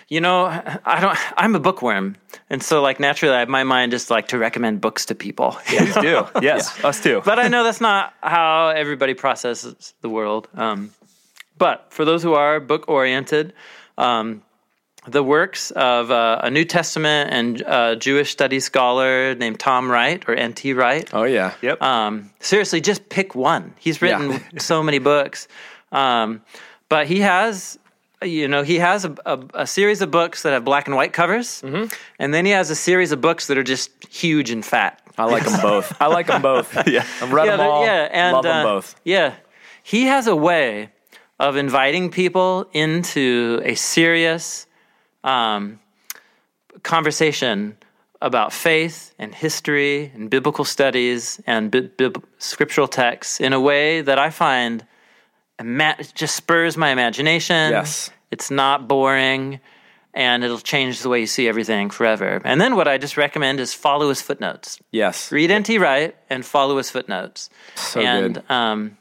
you know, I don't. I'm a bookworm, and so like naturally, I, have my mind just like to recommend books to people. Please do. [LAUGHS] Yes, us too. but I know that's not how everybody processes the world. Um, but for those who are book oriented, um, the works of uh, a New Testament and uh, Jewish studies scholar named Tom Wright or N.T. Wright. Oh yeah. Yep. Um, seriously, just pick one. He's written Yeah. [LAUGHS] so many books, um, but he has, you know, he has a, a, a series of books that have black and white covers, Mm-hmm. and then he has a series of books that are just huge and fat. I like them both. I like them both. [LAUGHS] Yeah. I've read them all. yeah, and love them uh, both. Yeah, he has a way of inviting people into a serious um, conversation about faith and history and biblical studies and bi- bib- scriptural texts in a way that I find ima- it just spurs my imagination. Yes. It's not boring and it'll change the way you see everything forever. And then what I just recommend is follow his footnotes. Yes. Read NT Wright and follow his footnotes. So and good. um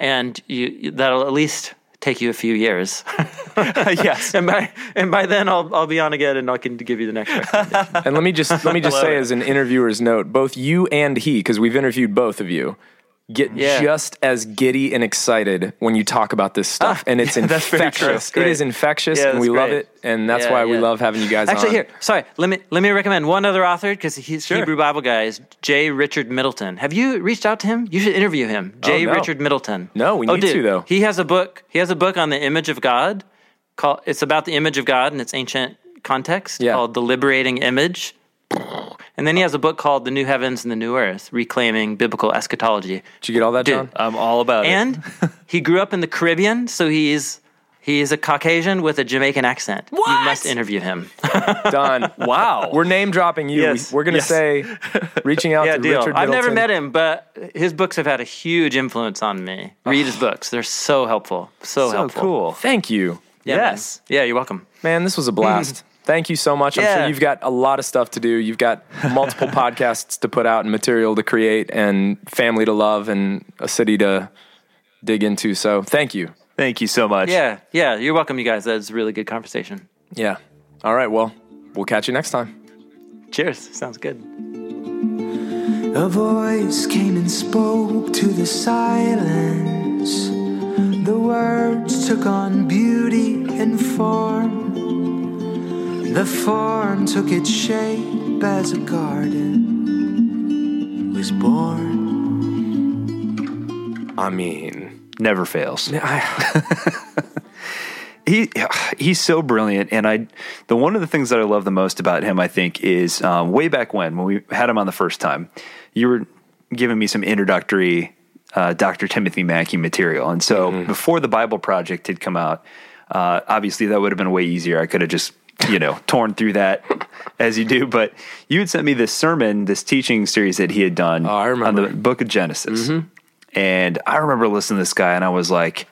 and you- that'll at least take you a few years. [LAUGHS] yes. [LAUGHS] and by and by then I'll I'll be on again and I can give you the next [LAUGHS] recommendation. And let me just let me just say as an interviewer's note, both you and he, because we've interviewed both of you, get Yeah. just as giddy and excited when you talk about this stuff, ah, and it's [LAUGHS] true. infectious. It is infectious, Yeah, and we that's love it, and that's Yeah, why we love having you guys. Actually, on. here, sorry. Let me let me recommend one other author because he's Hebrew Bible guy is J. Richard Middleton. Have you reached out to him? You should interview him. Oh, J. Oh, no. Richard Middleton. No, we oh, need dude, to, though. He has a book. He has a book on the image of God. Called it's about the image of God in its ancient context. Yeah. Called the liberating image. And then he has a book called The New Heavens and the New Earth, reclaiming biblical eschatology. Did you get all that, Dude. John? I'm all about it. And [LAUGHS] he grew up in the Caribbean, so he's he is a Caucasian with a Jamaican accent. You must interview him. [LAUGHS] Done. wow. We're name dropping you. Yes. We, are going to Yes. say, [LAUGHS] reaching out yeah, to deal. Richard. I've never met him, but his books have had a huge influence on me. Read his ah. books; they're so helpful, so, so helpful. cool. Thank you, Yeah, man. Yes. yeah, you're welcome. man. This was a blast. [CLEARS THROAT] Thank you so much. I'm sure you've got a lot of stuff to do. You've got multiple [LAUGHS] podcasts to put out and material to create and family to love and a city to dig into. So thank you. Thank you so much. Yeah, yeah, you're welcome, you guys. That was a really good conversation. Yeah. All right. Well, we'll catch you next time. Cheers. Sounds good. A voice came and spoke to the silence. The words took on beauty and form. The form took its shape as a garden was born. I mean, Never fails. [LAUGHS] He he's so brilliant, and I the one of the things that I love the most about him, I think, is um, way back when when we had him on the first time, you were giving me some introductory uh, Dr. Timothy Mackie material, and so before the Bible Project had come out, uh, obviously that would have been way easier. I could have just you know torn through that as you do, but you had sent me this sermon, this teaching series that he had done remember. on the Book of Genesis, and I remember listening to this guy, and I was like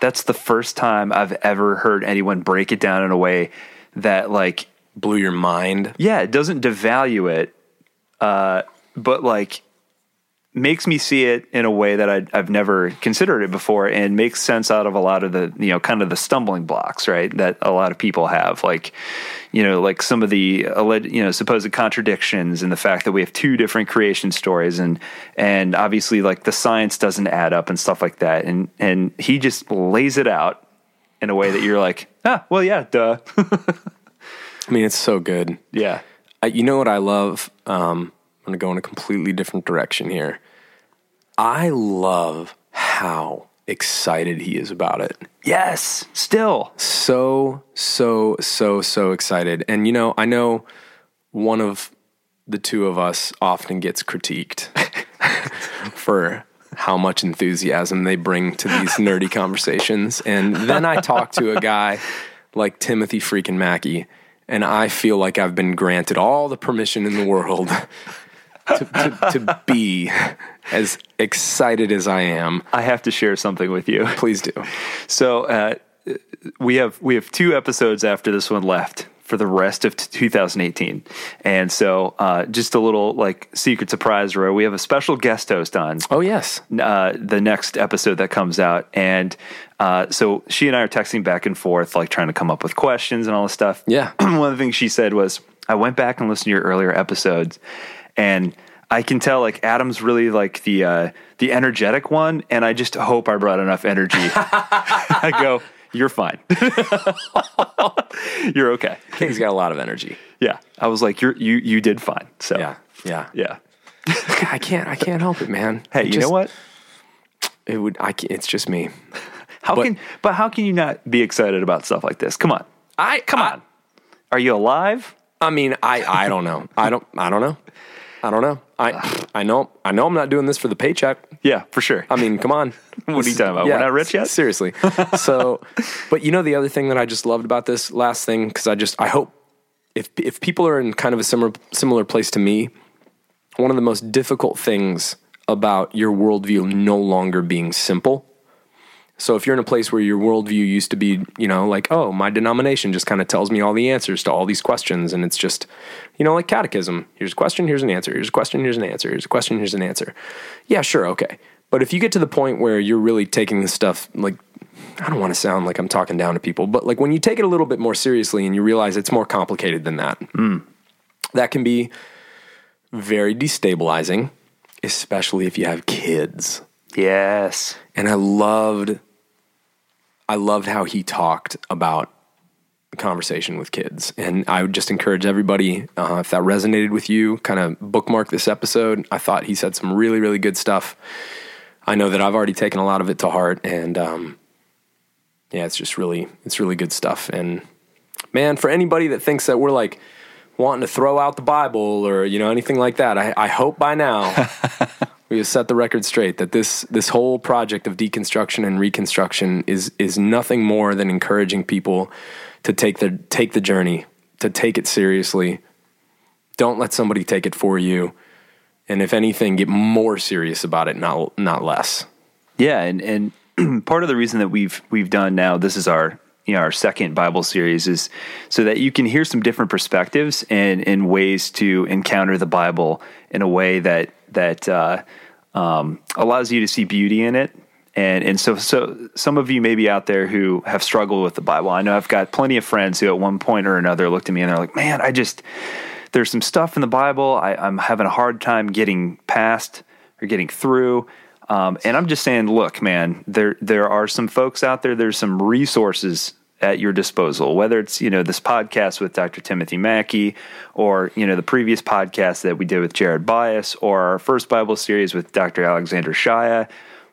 that's the first time I've ever heard anyone break it down in a way that like blew your mind. yeah, it doesn't devalue it uh but like makes me see it in a way that I, I've never considered it before, and makes sense out of a lot of the you know kind of the stumbling blocks, right? That a lot of people have, like you know, like some of the alleged, you know supposed contradictions and the fact that we have two different creation stories, and and obviously like the science doesn't add up and stuff like that, and and he just lays it out in a way that you're like, [LAUGHS] ah, well, yeah, duh, [LAUGHS] I mean, it's so good. yeah, I, you know what I love? Um, I'm going to go in a completely different direction here. I love how excited he is about it. yes, still, So, so, so, so excited. And, you know, I know one of the two of us often gets critiqued [LAUGHS] for how much enthusiasm they bring to these nerdy [LAUGHS] conversations. And then I talk to a guy like Timothy freaking Mackie, and I feel like I've been granted all the permission in the world to, to, to be [LAUGHS] as excited as I am. I have to share something with you. Please do. So uh, we have we have two episodes after this one left for the rest of t- 2018, and so uh, just a little like secret surprise, Roy. We have a special guest host on Oh, yes. uh, the next episode that comes out, and uh, so she and I are texting back and forth, like trying to come up with questions and all this stuff. Yeah. [CLEARS THROAT] One of the things she said was, "I went back and listened to your earlier episodes, and." I can tell like Adam's really like the uh, the energetic one, and I just hope I brought enough energy. [LAUGHS] I go, you're fine, [LAUGHS] you're okay. He's got a lot of energy. Yeah, I was like, you're you you did fine. So Yeah. Yeah. yeah. I can't. I can't help it, man. Hey, It you just- know what? It would. I. Can't, it's just me. How But- can but how can you not be excited about stuff like this? Come on, I. come on. Are you alive? I mean, I. I don't know. I don't. I don't know. I don't know. I. I know. I know. I'm not doing this for the paycheck. Yeah, for sure. I mean, come on. [LAUGHS] What are you talking about? We're not rich yet? Seriously. [LAUGHS] So, but you know the other thing that I just loved about this last thing because I just I hope if if people are in kind of a similar similar place to me, one of the most difficult things about your worldview no longer being simple. So if you're in a place where your worldview used to be, you know, like, oh, my denomination just kind of tells me all the answers to all these questions, and it's just, you know, like catechism. Here's a question, here's an answer. Here's a question, here's an answer. Here's a question, here's an answer. Yeah, sure, okay. But if you get to the point where you're really taking this stuff like I don't want to sound like I'm talking down to people, but like when you take it a little bit more seriously and you realize it's more complicated than that, mm. that can be very destabilizing, especially if you have kids. Yes. And I loved, I loved how he talked about conversation with kids. And I would just encourage everybody, uh, if that resonated with you, kind of bookmark this episode. I thought he said some really, really good stuff. I know that I've already taken a lot of it to heart, and um, yeah, it's just really, it's really good stuff. And man, for anybody that thinks that we're like wanting to throw out the Bible or you know anything like that, I, I hope by now [LAUGHS] we have set the record straight that this this whole project of deconstruction and reconstruction is is nothing more than encouraging people to take the take the journey, to take it seriously. Don't let somebody take it for you. And if anything, get more serious about it, not not less. Yeah, and and [CLEARS THROAT] part of the reason that we've we've done now this is our you know our second Bible series is so that you can hear some different perspectives and and ways to encounter the Bible in a way that that uh, um, allows you to see beauty in it. And and so so some of you may be out there who have struggled with the Bible. I know I've got plenty of friends who at one point or another looked at me and they're like, "Man, I just there's some stuff in the Bible I, I'm having a hard time getting past or getting through." Um, and I'm just saying, look, man, there there are some folks out there. There's some resources at your disposal. Whether it's you know this podcast with Dr. Timothy Mackie, or you know the previous podcast that we did with Jared Byas, or our first Bible series with Dr. Alexander Shaia.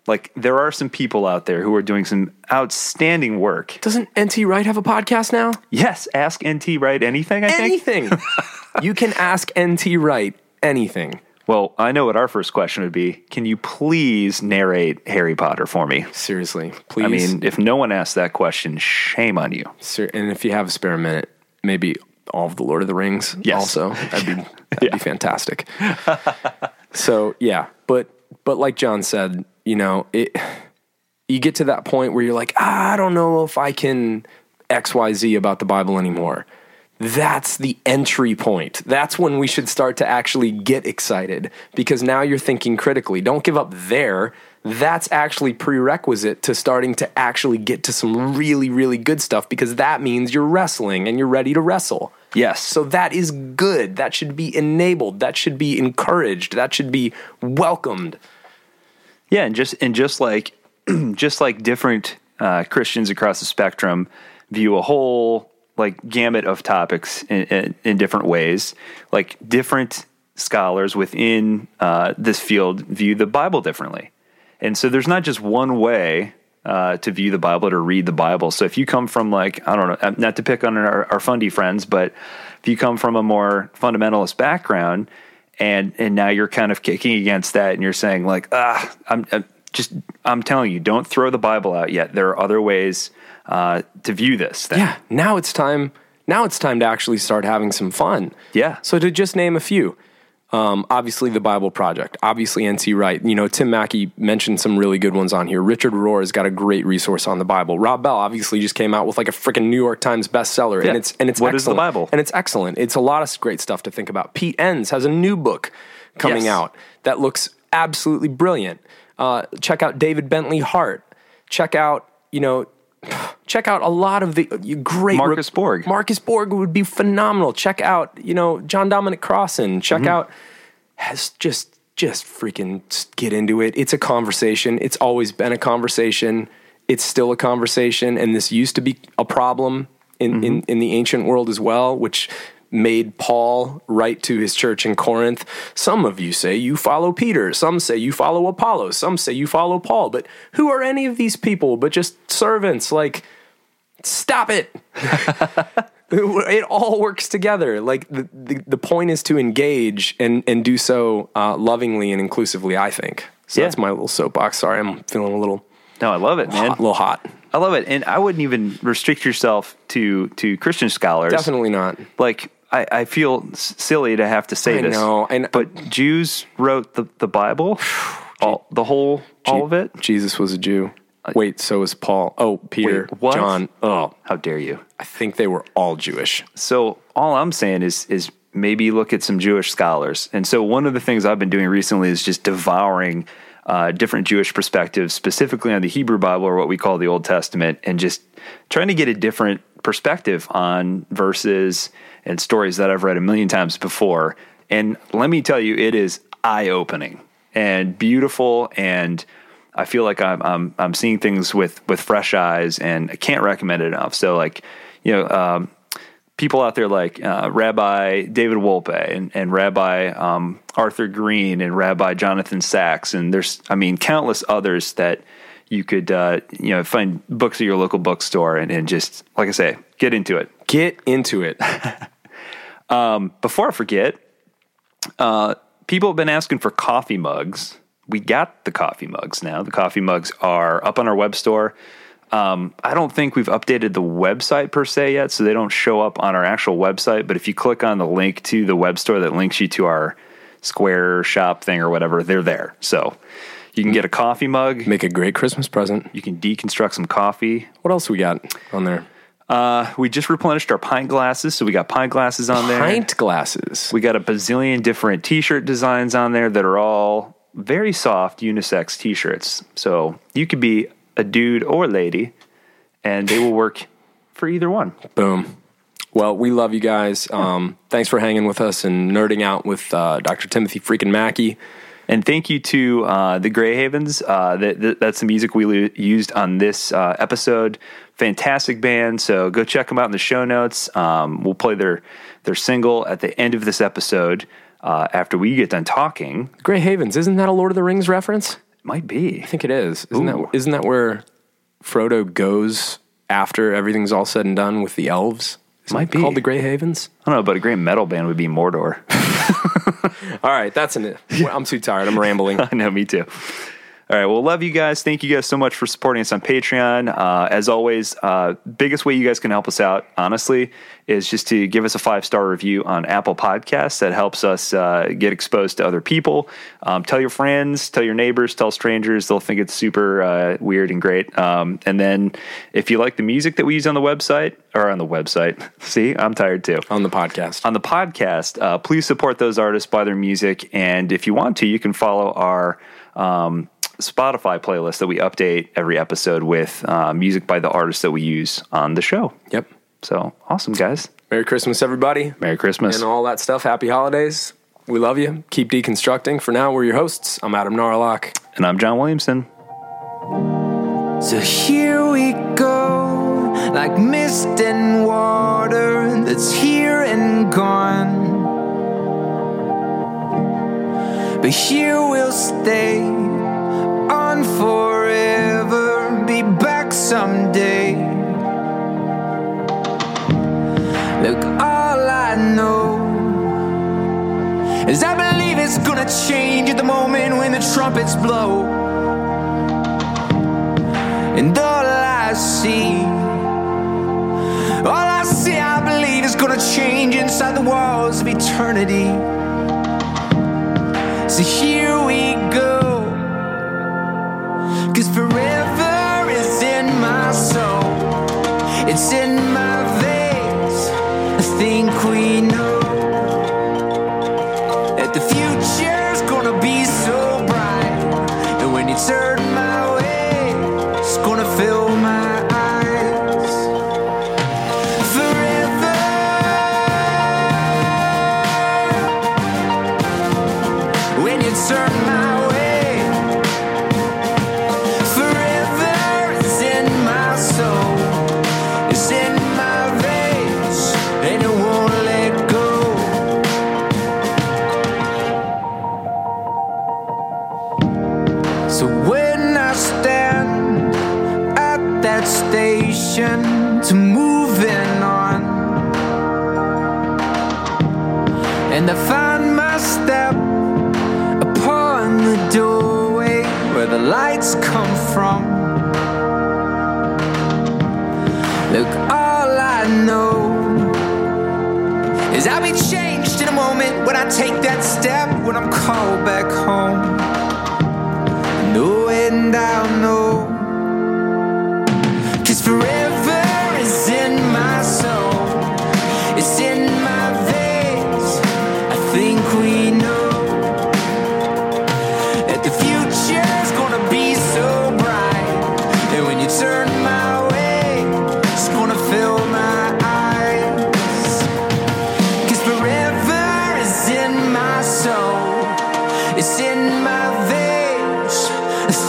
Like there are some people out there who are doing some outstanding work. Doesn't NT Wright have a podcast now? Yes, ask NT Wright anything. I think. Anything. [LAUGHS] you can ask NT Wright anything. Well, I know what our first question would be. Can you please narrate Harry Potter for me? Seriously, please. I mean, if no one asks that question, shame on you. Ser- and if you have a spare minute, maybe all of the Lord of the Rings. Yes. Also, that'd be [LAUGHS] that'd be fantastic. [LAUGHS] so yeah, but but like John said, you know, it. You get to that point where you're like, I don't know if I can X Y Z about the Bible anymore. That's the entry point. That's when we should start to actually get excited because now you're thinking critically. Don't give up there. That's actually prerequisite to starting to actually get to some really, really good stuff because that means you're wrestling and you're ready to wrestle. Yes. So that is good. That should be enabled. That should be encouraged. That should be welcomed. Yeah, and just and just like [CLEARS THROAT] just like different uh, Christians across the spectrum view a whole like gamut of topics in, in, in different ways. Like different scholars within uh, this field view the Bible differently, and so there's not just one way uh, to view the Bible or read the Bible. So if you come from like I don't know, uh, not to pick on our, our fundy friends, but if you come from a more fundamentalist background and and now you're kind of kicking against that and you're saying like ah I'm, I'm just I'm telling you don't throw the Bible out yet. There are other ways uh, to view this. Thing. Yeah, now it's time. Now it's time to actually start having some fun. Yeah. So to just name a few, um, obviously the Bible Project, obviously NT Wright. You know, Tim Mackie mentioned some really good ones on here. Richard Rohr has got a great resource on the Bible. Rob Bell obviously just came out with like a freaking New York Times bestseller, Yeah. and it's and it's What is the. Bible? And it's excellent. It's a lot of great stuff to think about. Pete Enns has a new book coming Yes. out that looks absolutely brilliant. Uh, check out David Bentley Hart. Check out you know. [SIGHS] Check out a lot of the great Marcus Borg. Marcus Borg would be phenomenal. Check out, you know, John Dominic Crossan. Check out has just just freaking get into it. It's a conversation. It's always been a conversation. It's still a conversation, and this used to be a problem in in, in the ancient world as well, which made Paul write to his church in Corinth. Some of you say you follow Peter, some say you follow Apollo, some say you follow Paul, but who are any of these people but just servants? Like stop it. [LAUGHS] it all works together. Like the, the, the point is to engage and, and do so uh, lovingly and inclusively, I think. So Yeah. that's my little soapbox. Sorry, I'm feeling a little No, I love it, man. hot, little hot. I love it, and I wouldn't even restrict yourself to to Christian scholars. Definitely not. Like I, I feel silly to have to say I this. know, and- but Jews wrote the the Bible, [SIGHS] all the whole all of it. Jesus was a Jew. Wait, so was Paul. Oh, Peter, Wait, what? John. Oh, How dare you? I think they were all Jewish. So all I'm saying is is maybe look at some Jewish scholars. And so one of the things I've been doing recently is just devouring uh, different Jewish perspectives, specifically on the Hebrew Bible or what we call the Old Testament, and just trying to get a different perspective on verses and stories that I've read a million times before. And let me tell you, it is eye opening and beautiful and I feel like I'm I'm I'm seeing things with with fresh eyes, and I can't recommend it enough. So like, you know, um, people out there like uh, Rabbi David Wolpe and and Rabbi um, Arthur Green and Rabbi Jonathan Sacks, and there's I mean countless others that you could uh, you know find books at your local bookstore and, and just like I say, get into it. Get into it. [LAUGHS] Before I forget, uh, people have been asking for coffee mugs. We got the coffee mugs now. The coffee mugs are up on our web store. Um, I don't think we've updated the website per se yet, so they don't show up on our actual website. But if you click on the link to the web store that links you to our Square shop thing or whatever, they're there. So you can get a coffee mug. Make a great Christmas present. You can deconstruct some coffee. What else we got on there? Uh, we just replenished our pint glasses, so we got pint glasses on there. Pint glasses. We got a bazillion different t-shirt designs on there that are all very soft unisex t-shirts. So you could be a dude or lady and they will work for either one. Boom. Well, we love you guys. Um, thanks for hanging with us and nerding out with uh, Dr. Timothy freaking Mackie. And thank you to uh, the Gray Havens. Uh, that, that- that's the music we lu- used on this uh, episode. Fantastic band. So go check them out in the show notes. Um, we'll play their their single at the end of this episode uh, after we get done talking. Gray Havens, isn't that a Lord of the Rings reference? Might be. I think it is. Isn't Ooh. that isn't that where Frodo goes after everything's all said and done with the elves? Isn't Might it be. called the Grey Havens. I don't know, but a great metal band would be Mordor. [LAUGHS] All right, that's an. [LAUGHS] I'm too tired. I'm rambling. [LAUGHS] I know, me too. All right. Well, love you guys. Thank you guys so much for supporting us on Patreon. Uh, as always, uh, biggest way you guys can help us out, honestly, is just to give us a five star review on Apple Podcasts. That helps us uh, get exposed to other people. Um, tell your friends, tell your neighbors, tell strangers. They'll think it's super uh, weird and great. Um, and then if you like the music that we use on the website or on the website, [LAUGHS] see, I'm tired too on the podcast. on the podcast, uh, please support those artists, by their music, and if you want to, you can follow our um, Spotify playlist that we update every episode with uh, music by the artists that we use on the show. Yep. So awesome, guys! Merry Christmas, everybody. Merry Christmas. and all that stuff. Happy holidays. We love you. Keep deconstructing. For now, we're your hosts. I'm Adam Narloch. And I'm John Williamson. So here we go, like mist and water that's here and gone. But here we'll stay on forever, be back someday. Look, all I know is I believe it's gonna change at the moment when the trumpets blow. And all I see, all I see, I believe is gonna change inside the walls of eternity. So here we go, cause forever is in my soul, it's in is I'll be changed in a moment when I take that step when I'm called back home. No, and I'll know. Cause forever is in my soul, it's in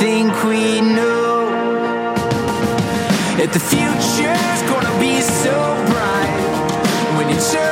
think we know that the future's gonna be so bright. When you turn